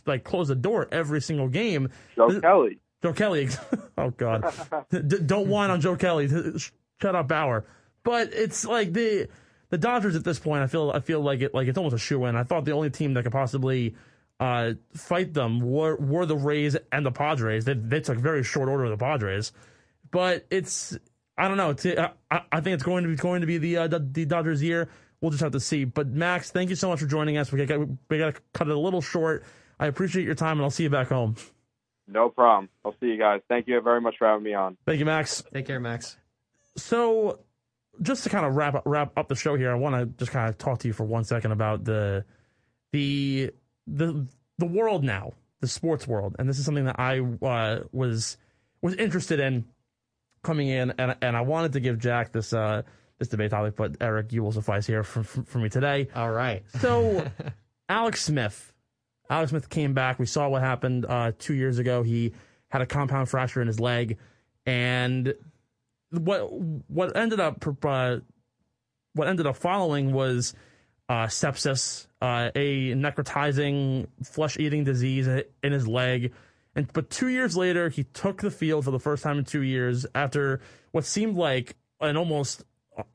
A: like close the door every single game.
F: Joe Kelly.
A: Joe Kelly. oh God, D- don't whine on Joe Kelly. Shut out Bauer. But it's like the the Dodgers at this point. I feel I feel like it like it's almost a shoe in. I thought the only team that could possibly uh, fight them were were the Rays and the Padres. They they took very short order of the Padres, but it's I don't know. It's, I, I think it's going to be going to be the uh, the, the Dodgers year. We'll just have to see. But Max, thank you so much for joining us. We got we got to cut it a little short. I appreciate your time, and I'll see you back home.
F: No problem. I'll see you guys. Thank you very much for having me on.
A: Thank you, Max.
B: Take care, Max.
A: So, just to kind of wrap up, wrap up the show here, I want to just kind of talk to you for one second about the the the the world now, the sports world, and this is something that I uh, was was interested in coming in, and and I wanted to give Jack this uh, this debate topic, but Eric, you will suffice here for for, for me today.
B: All right.
A: So, Alex Smith, Alex Smith came back. We saw what happened uh, two years ago. He had a compound fracture in his leg, and what what ended up uh, what ended up following was uh, sepsis, uh, a necrotizing flesh eating disease in his leg. And but two years later, he took the field for the first time in two years after what seemed like an almost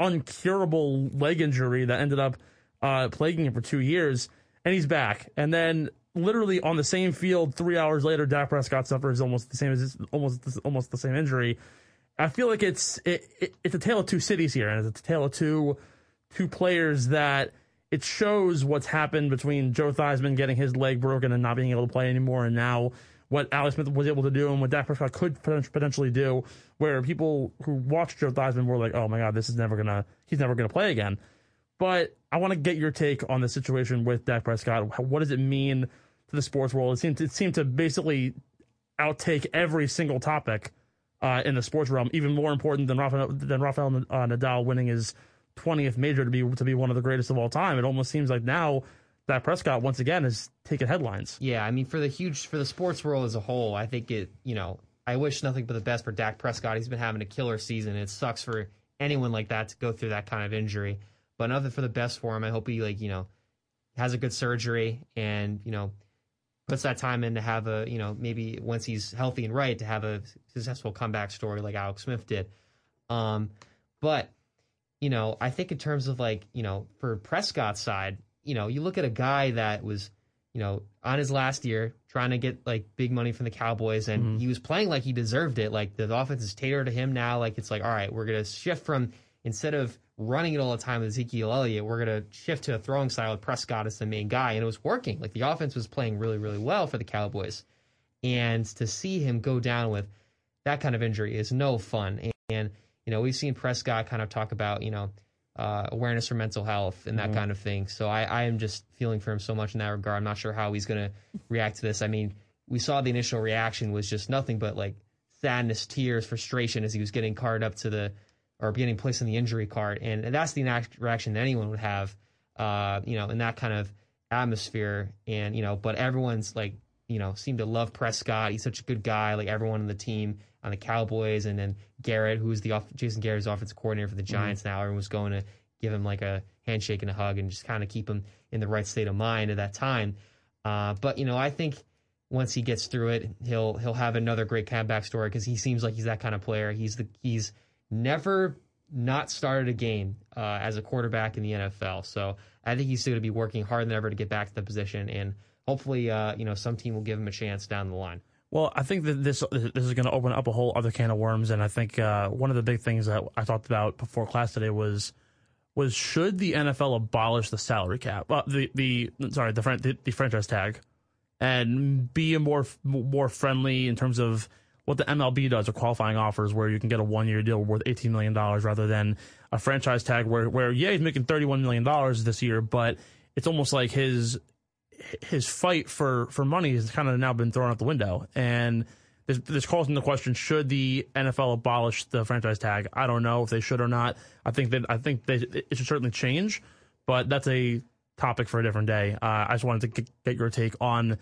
A: uncurable leg injury that ended up uh, plaguing him for two years, and he's back. And then literally on the same field, three hours later, Dak Prescott suffers almost the same as almost almost the same injury. I feel like it's it, it, it's a tale of two cities here, and it's a tale of two two players that it shows what's happened between Joe Theismann getting his leg broken and not being able to play anymore, and now what Alex Smith was able to do and what Dak Prescott could potentially do, where people who watched Joe Theismann were like, "Oh my God, this is never gonna, he's never gonna play again." But I want to get your take on the situation with Dak Prescott. What does it mean to the sports world? It seemed it seemed to basically outtake every single topic uh, in the sports realm, even more important than Rafael than Rafael uh, Nadal winning his 20th major to be to be one of the greatest of all time. It almost seems like now that Prescott once again has taken headlines.
B: Yeah, I mean, for the huge for the sports world as a whole, I think it. You know, I wish nothing but the best for Dak Prescott. He's been having a killer season. It sucks for anyone like that to go through that kind of injury, but nothing for the best for him. I hope he like you know has a good surgery and you know puts that time in to have a you know maybe once he's healthy and right to have a successful comeback story like Alex Smith did. Um, but you know, I think in terms of like you know for Prescott's side, you know, you look at a guy that was you know on his last year trying to get like big money from the Cowboys, and
A: Mm-hmm.
B: he was playing like he deserved it. Like the offense is tailored to him now. Like it's like all right, we're gonna shift from instead of running it all the time with Ezekiel Elliott, we're gonna shift to a throwing style with Prescott as the main guy, and it was working. Like the offense was playing really really well for the Cowboys, and to see him go down with that kind of injury is no fun. And, and you know, we've seen Prescott kind of talk about, you know, uh, awareness for mental health and that kind of thing. So I, I am just feeling for him so much in that regard. I'm not sure how he's going to react to this. I mean, we saw the initial reaction was just nothing but like sadness, tears, frustration as he was getting carded up to the, or getting placed in the injury card. And, and that's the reaction that anyone would have, uh, you know, in that kind of atmosphere. And, you know, but everyone's like, you know, seemed to love Prescott. He's such a good guy. Like everyone on the team on the Cowboys, and then Garrett, who's the off- Jason Garrett's offensive coordinator for the Giants now. Everyone was going to give him like a handshake and a hug, and just kind of keep him in the right state of mind at that time. Uh, but you know, I think once he gets through it, he'll he'll have another great comeback story because he seems like he's that kind of player. He's the he's never not started a game uh, as a quarterback in the NFL. So I think he's still going to be working harder than ever to get back to the position, and hopefully, uh, you know, some team will give him a chance down the line.
A: Well, I think that this this is going to open up a whole other can of worms, and I think uh, one of the big things that I talked about before class today was was should the NFL abolish the salary cap, uh, the the sorry the, the the franchise tag, and be a more more friendly in terms of what the MLB does, or qualifying offers, where you can get a one year deal worth $18 million rather than a franchise tag where, where yeah, he's making $31 million this year, but it's almost like his his fight for, for money has kind of now been thrown out the window. And this, this calls into question: Should the NFL abolish the franchise tag? I don't know if they should or not. I think that I think they, it should certainly change, but that's a topic for a different day. Uh, I just wanted to get, get your take on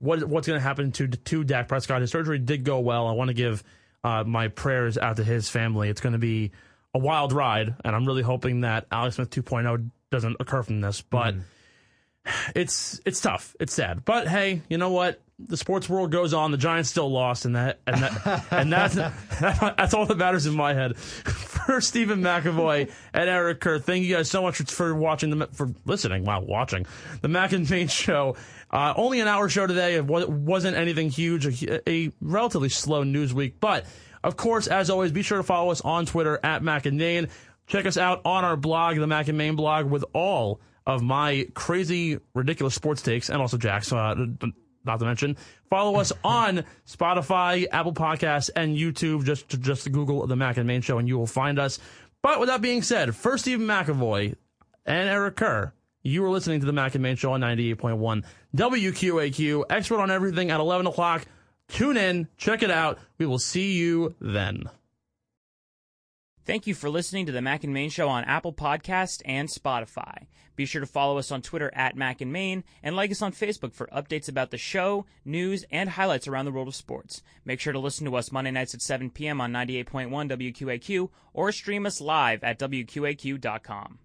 A: what what's going to happen to to Dak Prescott. His surgery did go well. I want to give uh, my prayers out to his family. It's going to be a wild ride, and I'm really hoping that Alex Smith 2.0 doesn't occur from this. But it's it's tough. It's sad. But hey, you know what? The sports world goes on. The Giants still lost, and that and that and that's that's all that matters in my head. For Stephen McAvoy and Eric Kerr, thank you guys so much for watching the for listening. Wow, watching the Mac and Main show. Uh, only an hour show today. It wasn't anything huge. A, a relatively slow news week, but of course, as always, be sure to follow us on Twitter at Mac and Main. Check us out on our blog, the Mac and Main blog, with all of my crazy, ridiculous sports takes, and also Jack's. Uh, not to mention, follow us on Spotify, Apple Podcasts, and YouTube. Just to, just Google the Mac and Main Show, and you will find us. But with that being said, first Stephen McAvoy and Eric Kerr, you are listening to the Mac and Main Show on 98.1 WQAQ. Expert on everything at 11 o'clock. Tune in, check it out. We will see you then.
E: Thank you for listening to the Mac and Main Show on Apple Podcast and Spotify. Be sure to follow us on Twitter at Mac and Main and like us on Facebook for updates about the show, news, and highlights around the world of sports. Make sure to listen to us Monday nights at 7 p.m. on 98.1 WQAQ or stream us live at WQAQ.com.